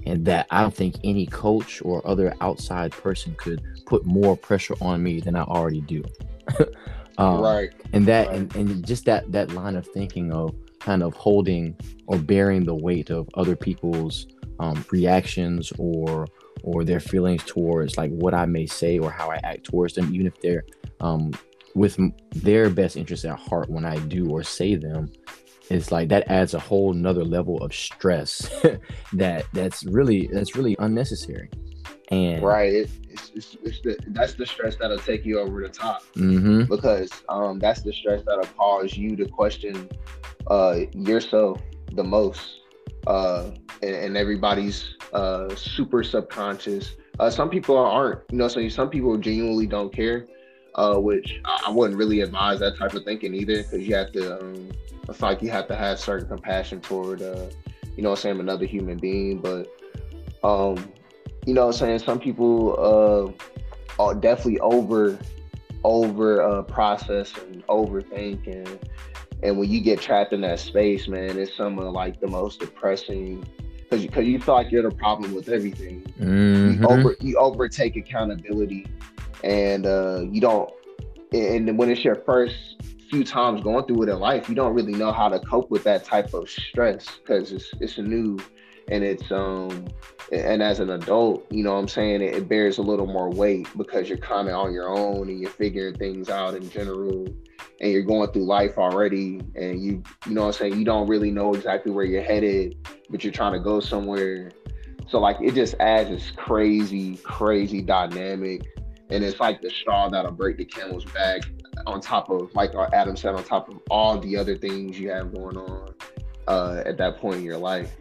Speaker 1: and that I don't think any coach or other outside person could put more pressure on me than I already do.
Speaker 2: um, right.
Speaker 1: And that
Speaker 2: right.
Speaker 1: And, and just that that line of thinking of kind of holding or bearing the weight of other people's um, reactions or or their feelings towards like what I may say or how I act towards them, even if they're um, with their best interests at heart when I do or say them, it's like that adds a whole nother level of stress that that's really that's really unnecessary. And
Speaker 2: right, it, it's, it's, it's the, that's the stress that'll take you over the top
Speaker 1: mm-hmm.
Speaker 2: because um, that's the stress that'll cause you to question uh, yourself the most uh, and, and, everybody's uh, super subconscious. Uh, some people aren't, you know, so some people genuinely don't care, uh, which I wouldn't really advise that type of thinking either, because you have to, um, it's like you have to have certain compassion toward, uh, you know, I'm saying another human being. But, um, you know, what I'm saying some people uh, are definitely over, over uh, process and overthink and and when you get trapped in that space, man, it's some of like the most depressing because you, cause you feel like you're the problem with everything.
Speaker 1: Mm-hmm.
Speaker 2: You over you overtake accountability, and uh, you don't. And when it's your first few times going through it in life, you don't really know how to cope with that type of stress because it's it's new and it's um and as an adult you know what i'm saying it, it bears a little more weight because you're kind of on your own and you're figuring things out in general and you're going through life already and you you know what I'm saying you don't really know exactly where you're headed but you're trying to go somewhere so like it just adds this crazy crazy dynamic and it's like the straw that'll break the camel's back on top of like Adam said on top of all the other things you have going on uh, at that point in your life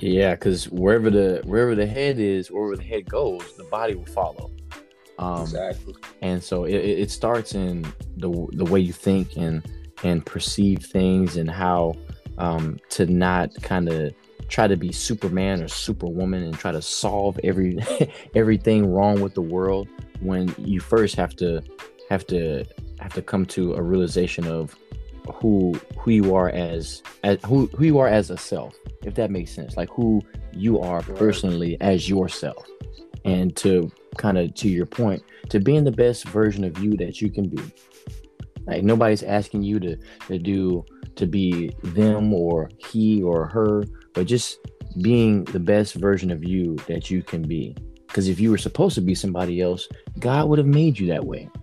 Speaker 1: yeah because wherever the wherever the head is wherever the head goes the body will follow
Speaker 2: um, exactly.
Speaker 1: And so it, it starts in the the way you think and and perceive things and how um, to not kind of try to be Superman or Superwoman and try to solve every everything wrong with the world when you first have to have to have to come to a realization of who who you are as, as who who you are as a self if that makes sense. Like who you are personally as yourself. And to kind of to your point to being the best version of you that you can be. Like nobody's asking you to to do to be them or he or her but just being the best version of you that you can be. Because if you were supposed to be somebody else god would have made you that way.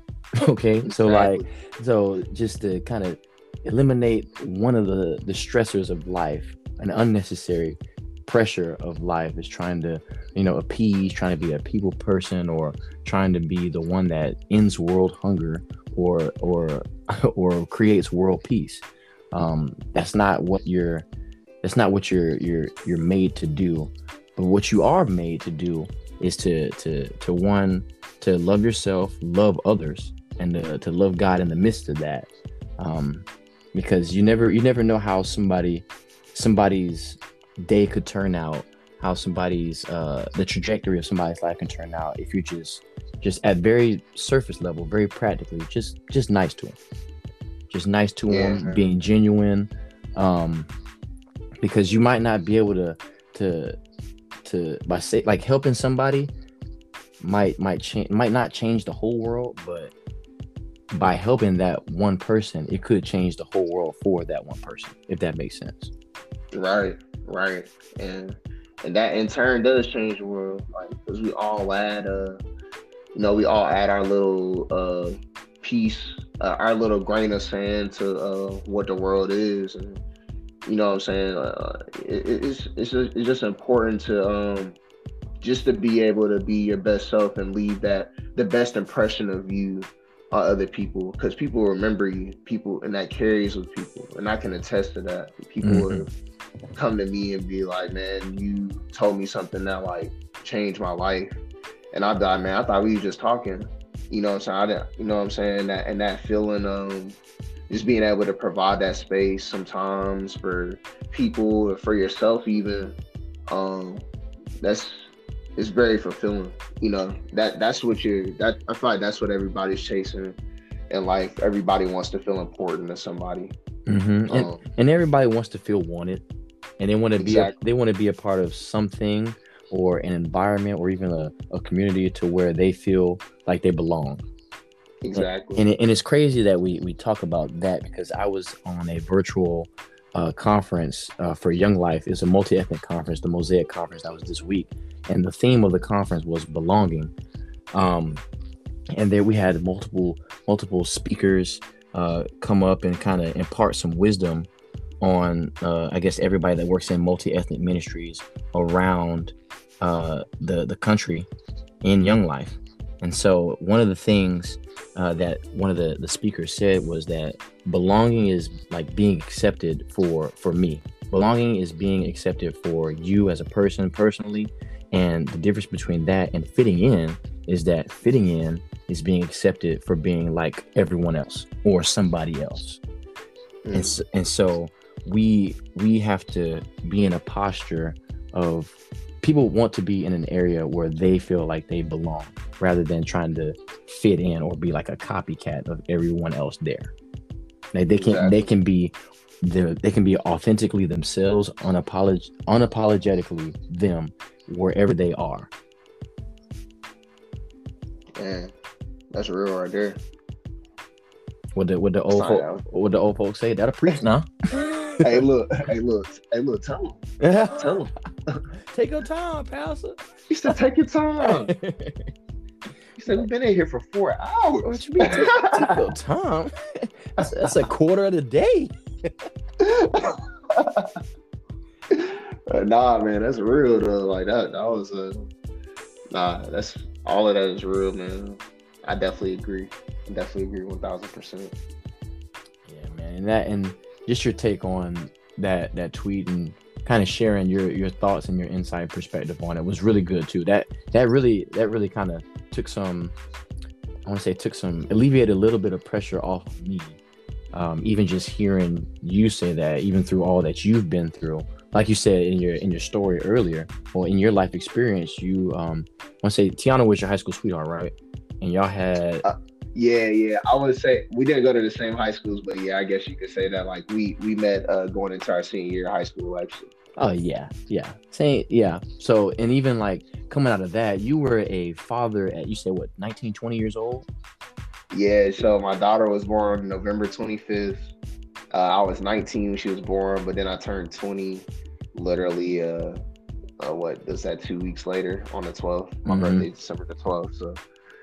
Speaker 1: Okay? So like so just to kind of eliminate one of the the stressors of life an unnecessary pressure of life is trying to you know appease trying to be a people person or trying to be the one that ends world hunger or or or creates world peace. Um that's not what you're that's not what you're you're you're made to do but what you are made to do is to to to one to love yourself love others and to, to love god in the midst of that. Um because you never you never know how somebody somebody's day could turn out, how somebody's uh, the trajectory of somebody's life can turn out if you're just just at very surface level, very practically, just just nice to them, just nice to yeah, them, being genuine, um, because you might not be able to to to by say like helping somebody might might change might not change the whole world, but by helping that one person, it could change the whole world for that one person, if that makes sense.
Speaker 2: Right right? And and that in turn does change the world, like because we all add uh, you know, we all add our little uh piece, uh, our little grain of sand to uh what the world is, and you know what I'm saying. Uh, it, it's it's just, it's just important to um just to be able to be your best self and leave that the best impression of you on other people because people remember you, people, and that carries with people, and I can attest to that. People mm-hmm. will come to me and be like, "Man, you told me something that like changed my life," and I thought, "Man, I thought we were just talking." You know what I'm saying? I you know what I'm saying? That and that feeling um just being able to provide that space sometimes for people or for yourself even um that's it's very fulfilling you know? That that's what you're that i feel like that's what everybody's chasing in life. Everybody wants to feel important to somebody.
Speaker 1: Mm-hmm. um, and, and, everybody wants to feel wanted. And they want to exactly. be a, they want to be a part of something or an environment or even a, a community to where they feel like they belong
Speaker 2: Exactly.
Speaker 1: And, and it's crazy that we we talk about that because I was on a virtual uh, conference uh, for Young Life. It's a multi ethnic conference, the Mosaic Conference. That was this week, and the theme of the conference was belonging. Um, and there we had multiple multiple speakers uh, come up and kind of impart some wisdom on, uh, I guess, everybody that works in multi ethnic ministries around uh, the the country in Young Life. And so one of the things uh, that one of the, the speakers said was that belonging is like being accepted for for me. Belonging is being accepted for you as a person personally. And the difference between that and fitting in is that fitting in is being accepted for being like everyone else or somebody else. Mm. And, so, and so we we have to be in a posture of people want to be in an area where they feel like they belong rather than trying to fit in or be like a copycat of everyone else there. Like they can exactly. they can be the they can be authentically themselves, unapolog- unapologetically them wherever they are.
Speaker 2: Man, that's real right there.
Speaker 1: What the what the old folk, what the old folks say? that a priest now.
Speaker 2: hey, look, hey, look, hey, look, tell him. Tell
Speaker 1: him. take your time, Pastor.
Speaker 2: He said, take your time. he said, we've been in here for four hours. What you mean,
Speaker 1: take, take your time? That's, that's, a quarter of the day.
Speaker 2: nah, man, that's real though. Like that, that was a nah. That's all of that is real, man. I definitely agree. I definitely agree, one thousand percent.
Speaker 1: Yeah, man, and that and just your take on that that tweet and kind of sharing your your thoughts and your inside perspective on it was really good too. That that really that really kind of took some I want to say took some alleviated a little bit of pressure off of me. Um, even just hearing you say that, even through all that you've been through, like you said in your in your story earlier, or in your life experience, you um, want to say Tiana was your high school sweetheart, right? And y'all had uh,
Speaker 2: yeah, yeah. I would say we didn't go to the same high schools, but yeah, I guess you could say that. Like we we met uh, going into our senior year of high school, actually.
Speaker 1: Oh yeah, yeah. Same, yeah. So and even like coming out of that, you were a father at you said what 19, 20 years old.
Speaker 2: Yeah. So my daughter was born November twenty fifth. Uh, I was nineteen when she was born, but then I turned twenty, literally. Uh, uh, what does that two weeks later on the 12th my mm-hmm. birthday december the 12th so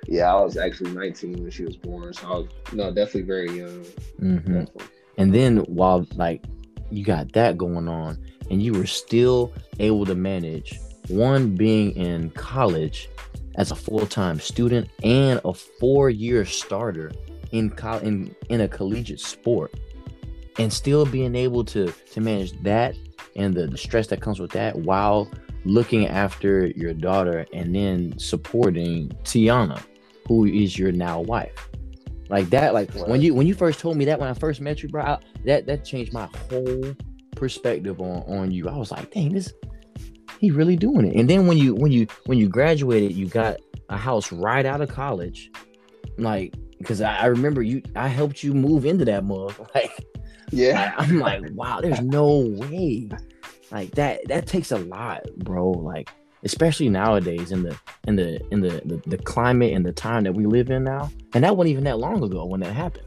Speaker 2: yeah, I was actually 19 when she was born, so I was no definitely very young.
Speaker 1: Mm-hmm. Definitely. And then while like you got that going on, and you were still able to manage one being in college as a full-time student and a four-year starter in co- in in a collegiate sport, and still being able to to manage that and the, the stress that comes with that while looking after your daughter and then supporting Tiana who is your now wife. Like that, like right. when you when you first told me that when I first met you, bro, I, that that changed my whole perspective on on you. I was like, dang, this he really doing it. And then when you when you when you graduated, you got a house right out of college, like because I, I remember you, I helped you move into that mug. Like, yeah, I, I'm like, wow, there's no way. Like that that takes a lot, bro. Like especially nowadays in the in the in the, the, the climate and the time that we live in now. And that wasn't even that long ago when that happened.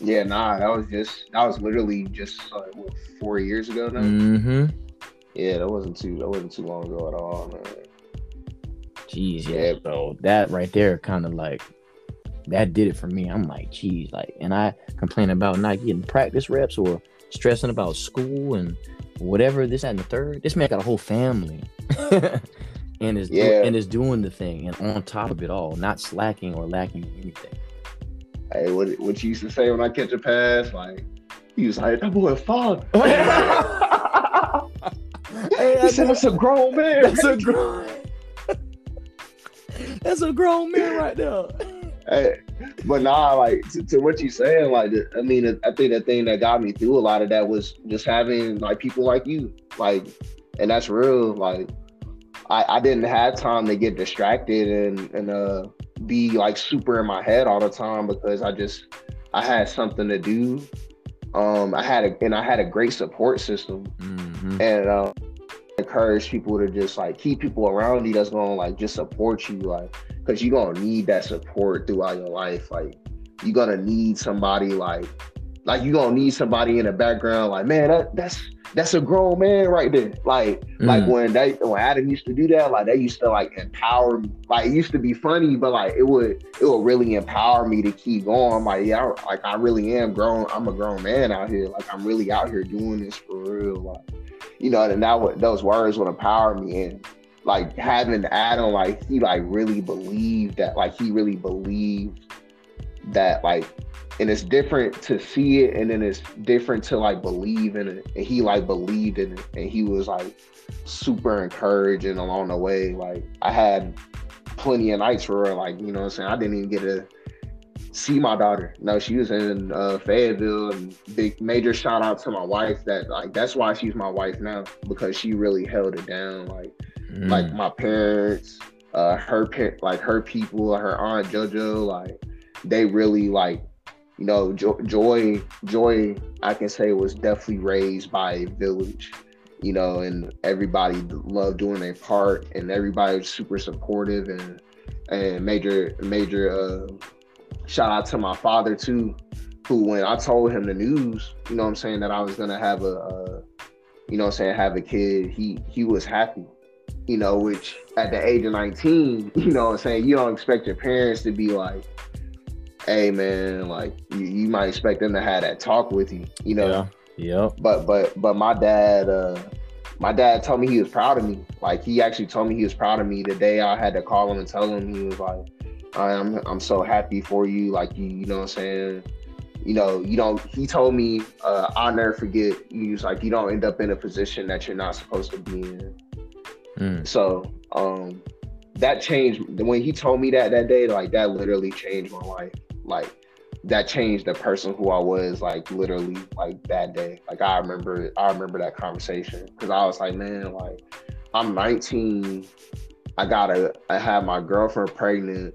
Speaker 2: Yeah, nah, that was just that was literally just uh, what, four years ago now.
Speaker 1: Mm-hmm.
Speaker 2: Yeah, that wasn't too that wasn't too long ago at all, man.
Speaker 1: Jeez, yeah, bro. That right there kind of like that did it for me. I'm like, geez, like, and I complain about not getting practice reps or stressing about school and whatever this and the third. This man got a whole family. and is yeah. do- and is doing the thing and on top of it all, not slacking or lacking anything.
Speaker 2: Hey, what what you used to say when I catch a pass? Like he was like, that boy fuck. hey, he said that's a grown man.
Speaker 1: That's a grown. that's a grown man right there.
Speaker 2: Hey, but nah, like to, to, what you're saying, like I mean, I think the thing that got me through a lot of that was just having like people like you, like, and that's real. Like, I, I didn't have time to get distracted and and uh be like super in my head all the time because I just I had something to do. Um, I had a and I had a great support system, mm-hmm. and uh, encourage people to just like keep people around you that's gonna like just support you, like because you're gonna need that support throughout your life. Like you're gonna need somebody like like you're gonna need somebody in the background, like man, that, that's that's a grown man right there. Like, mm. like when they when Adam used to do that, like they used to like empower me. Like it used to be funny, but like it would it would really empower me to keep going. Like, yeah, I, like I really am grown. I'm a grown man out here. Like I'm really out here doing this for real. Like, you know, and that would those words would empower me. And like having Adam, like he like really believed that, like he really believed that like and it's different to see it and then it's different to like believe in it. And he like believed in it and he was like super encouraging along the way. Like i had plenty of nights where like you know i'm saying? I didn't even get to see my daughter. No she was in uh, fayetteville and big major shout out to my wife that like that's why she's my wife now because she really held it down. Like mm. like my parents uh her like her people her aunt jojo like they really like you know, Joy, Joy, I can say was definitely raised by a village, you know, and everybody loved doing their part, and everybody was super supportive, and and major, major uh, shout out to my father too, who when I told him the news, you know, I'm saying that I was gonna have a, a you know, I'm saying have a kid, he he was happy, you know, which at the age of 19, you know, I'm saying you don't expect your parents to be like hey man, like you, you might expect them to have that talk with you, you know.
Speaker 1: Yeah. Yeah.
Speaker 2: But but but my dad, uh, my dad told me he was proud of me. Like he actually told me he was proud of me the day I had to call him and tell him he was like, I'm I'm so happy for you. Like you, you know what I'm saying? You know, you don't he told me, uh, I'll never forget, he was like, you don't end up in a position that you're not supposed to be in. Mm. So um that changed when he told me that that day, like that literally changed my life like that changed the person who I was like literally like that day. Like I remember I remember that conversation because I was like, man, like I'm 19. I gotta I have my girlfriend pregnant.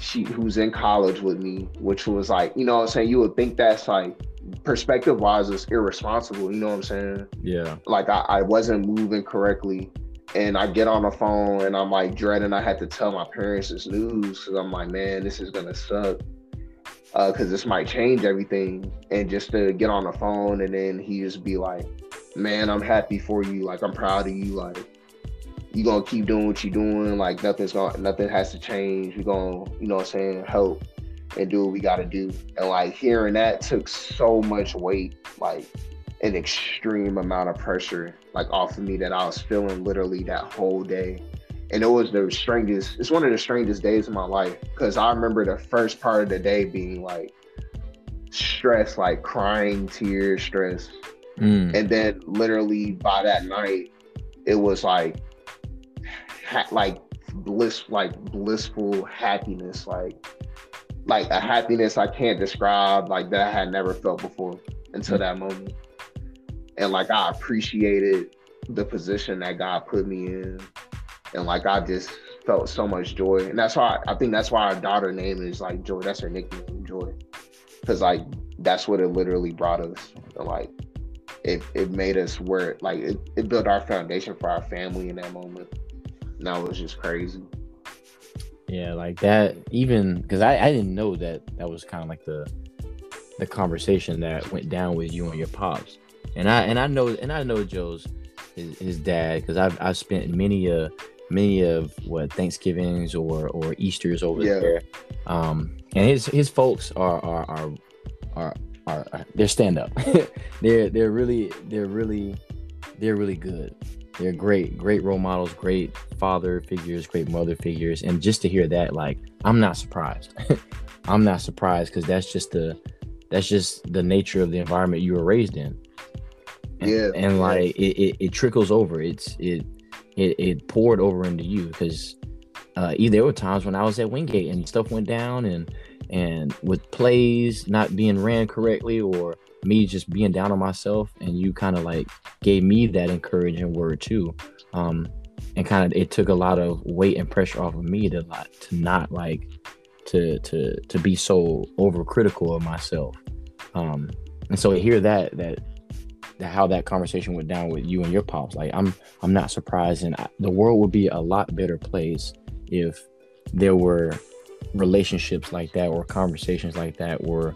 Speaker 2: She who's in college with me, which was like, you know what I'm saying? You would think that's like perspective wise is irresponsible, you know what I'm saying?
Speaker 1: Yeah.
Speaker 2: Like I, I wasn't moving correctly and I get on the phone and I'm like dreading I had to tell my parents this news because I'm like, man, this is gonna suck because uh, this might change everything. And just to get on the phone and then he just be like, man, I'm happy for you. Like I'm proud of you. Like you gonna keep doing what you're doing. Like nothing's gonna nothing has to change. We're gonna, you know what I'm saying, help and do what we gotta do. And like hearing that took so much weight, like an extreme amount of pressure like off of me that I was feeling literally that whole day. And it was the strangest, it's one of the strangest days of my life. Cause I remember the first part of the day being like stress, like crying, tears, stress. Mm. And then literally by that night, it was like ha- like bliss like blissful happiness like like a happiness i can't describe like that i had never felt before until mm. that moment and like I appreciated the position that God put me in, and like I just felt so much joy, and that's why I think that's why our daughter name is like Joy. That's her nickname, Joy, because like that's what it literally brought us. Like it it made us where like it, it built our foundation for our family in that moment. And that was just crazy.
Speaker 1: Yeah, like that. Even because I I didn't know that that was kind of like the the conversation that went down with you and your pops and I and I know and I know Joe's his, his dad because I've I've spent many a many of what Thanksgivings or or Easter's over yeah. there. Um, and his his folks are are are are, are, are they're stand up. they're they're really they're really they're really good. They're great, great role models, great father figures, great mother figures, and just to hear that, like, I'm not surprised. I'm not surprised because that's just the that's just the nature of the environment you were raised in. And,
Speaker 2: Yeah,
Speaker 1: and like it, it, it trickles over. It's it it, it poured over into you because uh, there were times when I was at Wingate and stuff went down and and with plays not being ran correctly or me just being down on myself and you kind of like gave me that encouraging word too um and kind of it took a lot of weight and pressure off of me to like to not like to to to be so overcritical of myself um and so to hear that that how that conversation went down with you and your pops. Like i'm i'm not surprised. And I, the world would be a lot better place if there were relationships like that or conversations like that were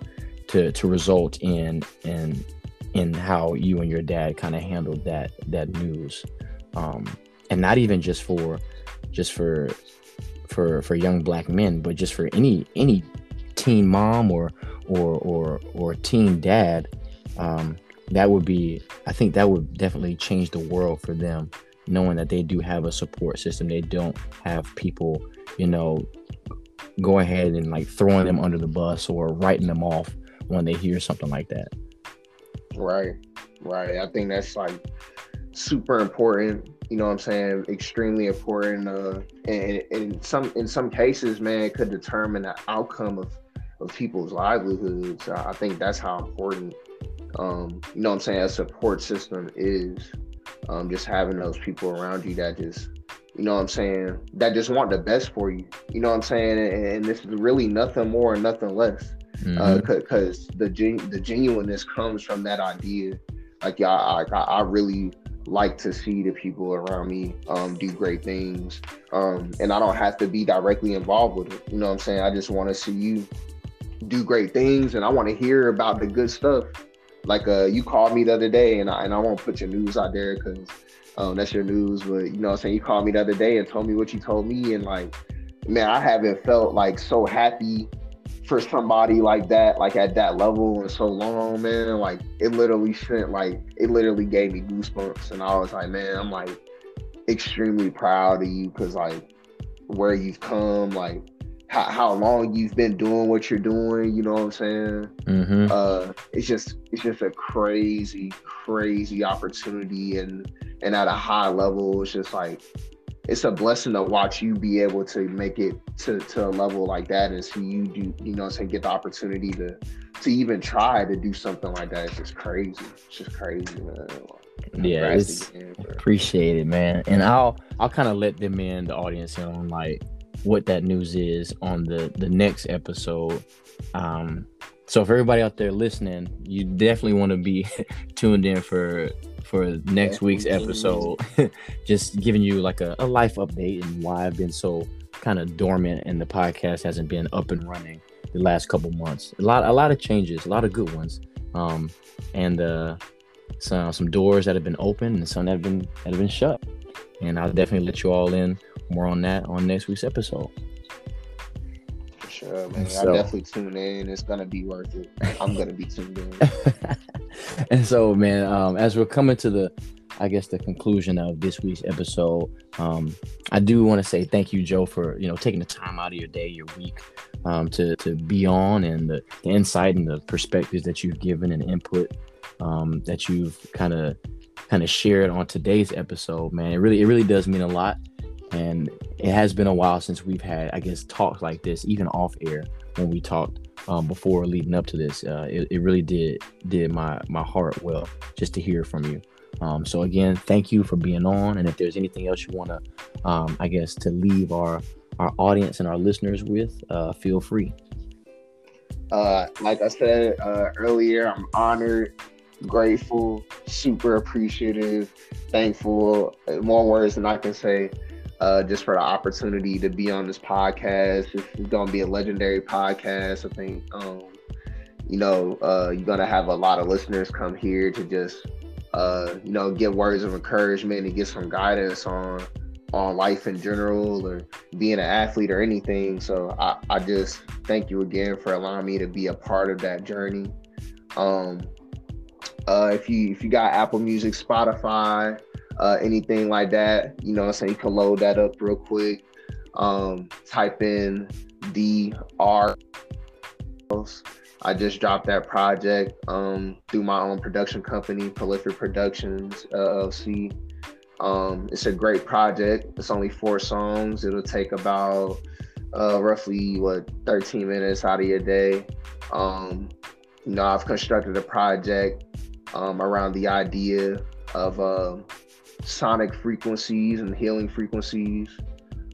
Speaker 1: to to result in in in how you and your dad kind of handled that that news. Um and not even just for just for for for young black men but just for any any teen mom or or or or teen dad. Um that would be i think that would definitely change the world for them knowing that they do have a support system they don't have people you know go ahead and like throwing them under the bus or writing them off when they hear something like that
Speaker 2: Right, right. I think that's like super important. You know what I'm saying? Extremely important. Uh, and in some in some cases, man, could determine the outcome of of people's livelihoods. I think that's how important. Um, you know what I'm saying? A support system is um, just having those people around you that just, you know what I'm saying, that just want the best for you. You know what I'm saying? And, and this is really nothing more and nothing less because the gen- the genuineness comes from that idea. Like, yeah, I, I, I really like to see the people around me um, do great things, um, and I don't have to be directly involved with it. You know what I'm saying? I just want to see you do great things, and I want to hear about the good stuff. Like, uh, you called me the other day, and I and I won't put your news out there because um, that's your news, but you know I'm saying? You called me the other day and told me what you told me, and like, man, I haven't felt like so happy for somebody like that, like at that level in so long, man. Like it literally sent like it literally gave me goosebumps. And I was like, man, I'm like extremely proud of you because like where you've come, like how, how long you've been doing what you're doing, you know what I'm saying?
Speaker 1: Mhm.
Speaker 2: uh it's just it's just a crazy crazy opportunity and and at a high level it's just like it's a blessing to watch you be able to make it to, to a level like that and see you do you know what I'm saying get the opportunity to to even try to do something like that it's just crazy it's just crazy man
Speaker 1: Yeah, it's appreciate it, man. And I'll I'll kind of let them in the audience in on like what that news is on the the next episode. Um, so for everybody out there listening, you definitely want to be tuned in for for next week's episode. Just giving you like a, a life update and why I've been so kind of dormant and the podcast hasn't been up and running the last couple months. A lot a lot of changes, a lot of good ones. Um, and uh some some doors that have been open and some that have been that have been shut. And I'll definitely let you all in more on that on next week's episode.
Speaker 2: for sure man.
Speaker 1: So-
Speaker 2: i definitely tune in. It's gonna be worth it. I'm gonna be tuned in.
Speaker 1: And so, man, um, as we're coming to the, I guess, the conclusion of this week's episode, um, I do want to say thank you, Joe, for you know taking the time out of your day, your week, um, to to be on and the, the insight and the perspectives that you've given and input um, that you've kind of kind of shared on today's episode. Man, it really it really does mean a lot, and it has been a while since we've had, I guess, talks like this, even off air when we talked um, before leading up to this. Uh, it, it really did did my my heart well just to hear from you. Um, so again, thank you for being on. And if there's anything else you want to, um, I guess, to leave our our audience and our listeners with, uh, feel free.
Speaker 2: Uh, like I said uh, earlier, I'm honored, grateful, super appreciative, thankful. More words than I can say. Uh, just for the opportunity to be on this podcast. It's going to be a legendary podcast. I think, um, you know, uh, you're going to have a lot of listeners come here to just, uh, you know, get words of encouragement and get some guidance on on life in general or being an athlete or anything. So I, I just thank you again for allowing me to be a part of that journey. Um, uh, if you if you got Apple Music, Spotify, uh, anything like that, you know, I'm saying you can load that up real quick. Um, type in D R I just dropped that project um, through my own production company, Prolific Productions LLC. Um, it's a great project. It's only four songs. It'll take about uh, roughly what 13 minutes out of your day. Um, you know, I've constructed a project um, around the idea of uh, sonic frequencies and healing frequencies,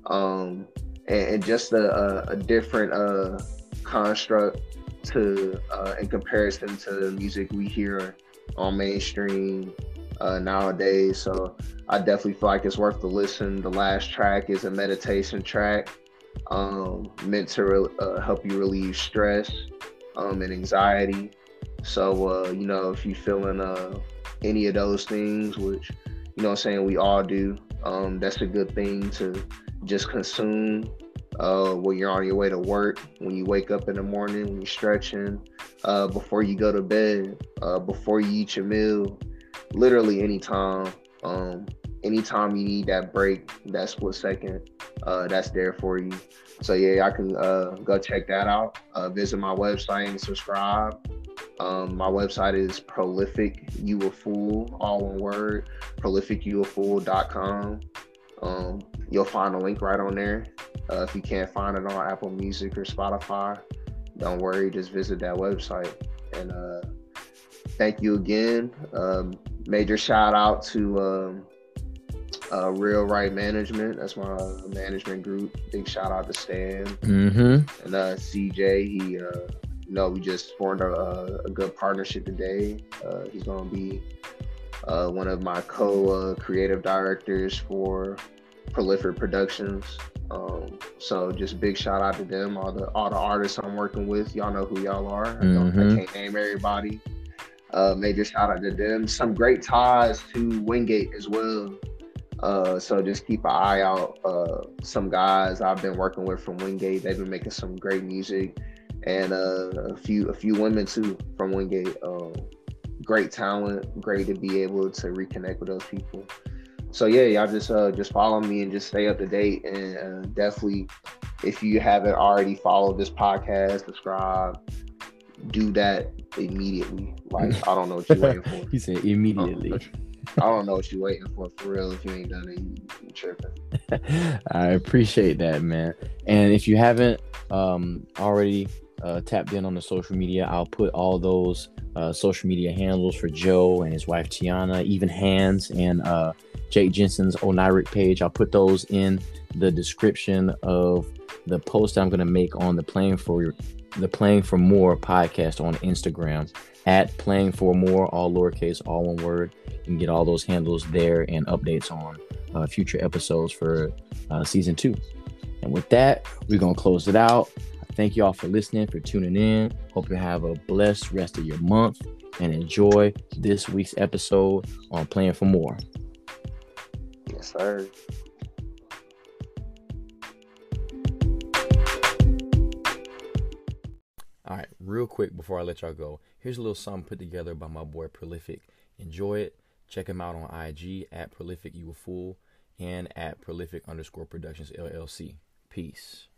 Speaker 2: um, and, and, just a, a, a different uh, construct to uh, in comparison to the music we hear on mainstream uh, nowadays. So I definitely feel like it's worth the listen. The last track is a meditation track um, meant to re- uh, help you relieve stress um, and anxiety. So, uh, you know, if you're feeling uh, any of those things, which, you know I'm saying, we all do, um, that's a good thing to just consume uh, when you're on your way to work, when you wake up in the morning, when you're stretching, uh, before you go to bed, uh, before you eat your meal, literally anytime. Um, anytime you need that break, that split second, uh, that's there for you. So yeah, I can uh, go check that out. Uh, visit my website and subscribe. Um, my website is prolific you a fool, all one word, prolificyouafool.com. Um, you'll find a link right on there. Uh, if you can't find it on Apple Music or Spotify, don't worry, just visit that website. And uh, thank you again. Um, major shout out to um, uh, Real Right Management. That's my management group. Big shout out to Stan
Speaker 1: mm-hmm.
Speaker 2: and uh, CJ. He, uh, you know, we just formed a, a good partnership today. Uh, he's going to be uh, one of my co-creative directors for Prolific Productions. Um, so just big shout out to them, all the all the artists I'm working with. Y'all know who y'all are. I, mm-hmm. I can't name everybody. Uh, major shout out to them. Some great ties to Wingate as well. Uh, so just keep an eye out. Uh, some guys I've been working with from Wingate, they've been making some great music, and uh, a few a few women too from Wingate. Um, great talent, great to be able to reconnect with those people. So yeah, y'all just uh, just follow me and just stay up to date, and uh, definitely, if you haven't already followed this podcast, subscribe, do that immediately. Like I don't know what you're waiting for.
Speaker 1: he said immediately. Um,
Speaker 2: I don't know what you're waiting for for real. If you ain't done it, you, you tripping.
Speaker 1: I appreciate that, man. And if you haven't um, already uh, tapped in on the social media, I'll put all those uh, social media handles for Joe and his wife Tiana, even Hands and uh, Jake Jensen's Oniric page. I'll put those in the description of the post I'm going to make on the playing for the playing for more podcast on Instagram at playing for more all lowercase all one word You can get all those handles there and updates on uh, future episodes for uh, season two. And with that, we're going to close it out. Thank you all for listening, for tuning in. Hope you have a blessed rest of your month and enjoy this week's episode on Playing for More.
Speaker 2: Yes, sir.
Speaker 1: All right, real quick before I let y'all go, here's a little something put together by my boy Prolific. Enjoy it. Check him out on IG at Prolific You a Fool and at Prolific underscore Productions LLC. Peace.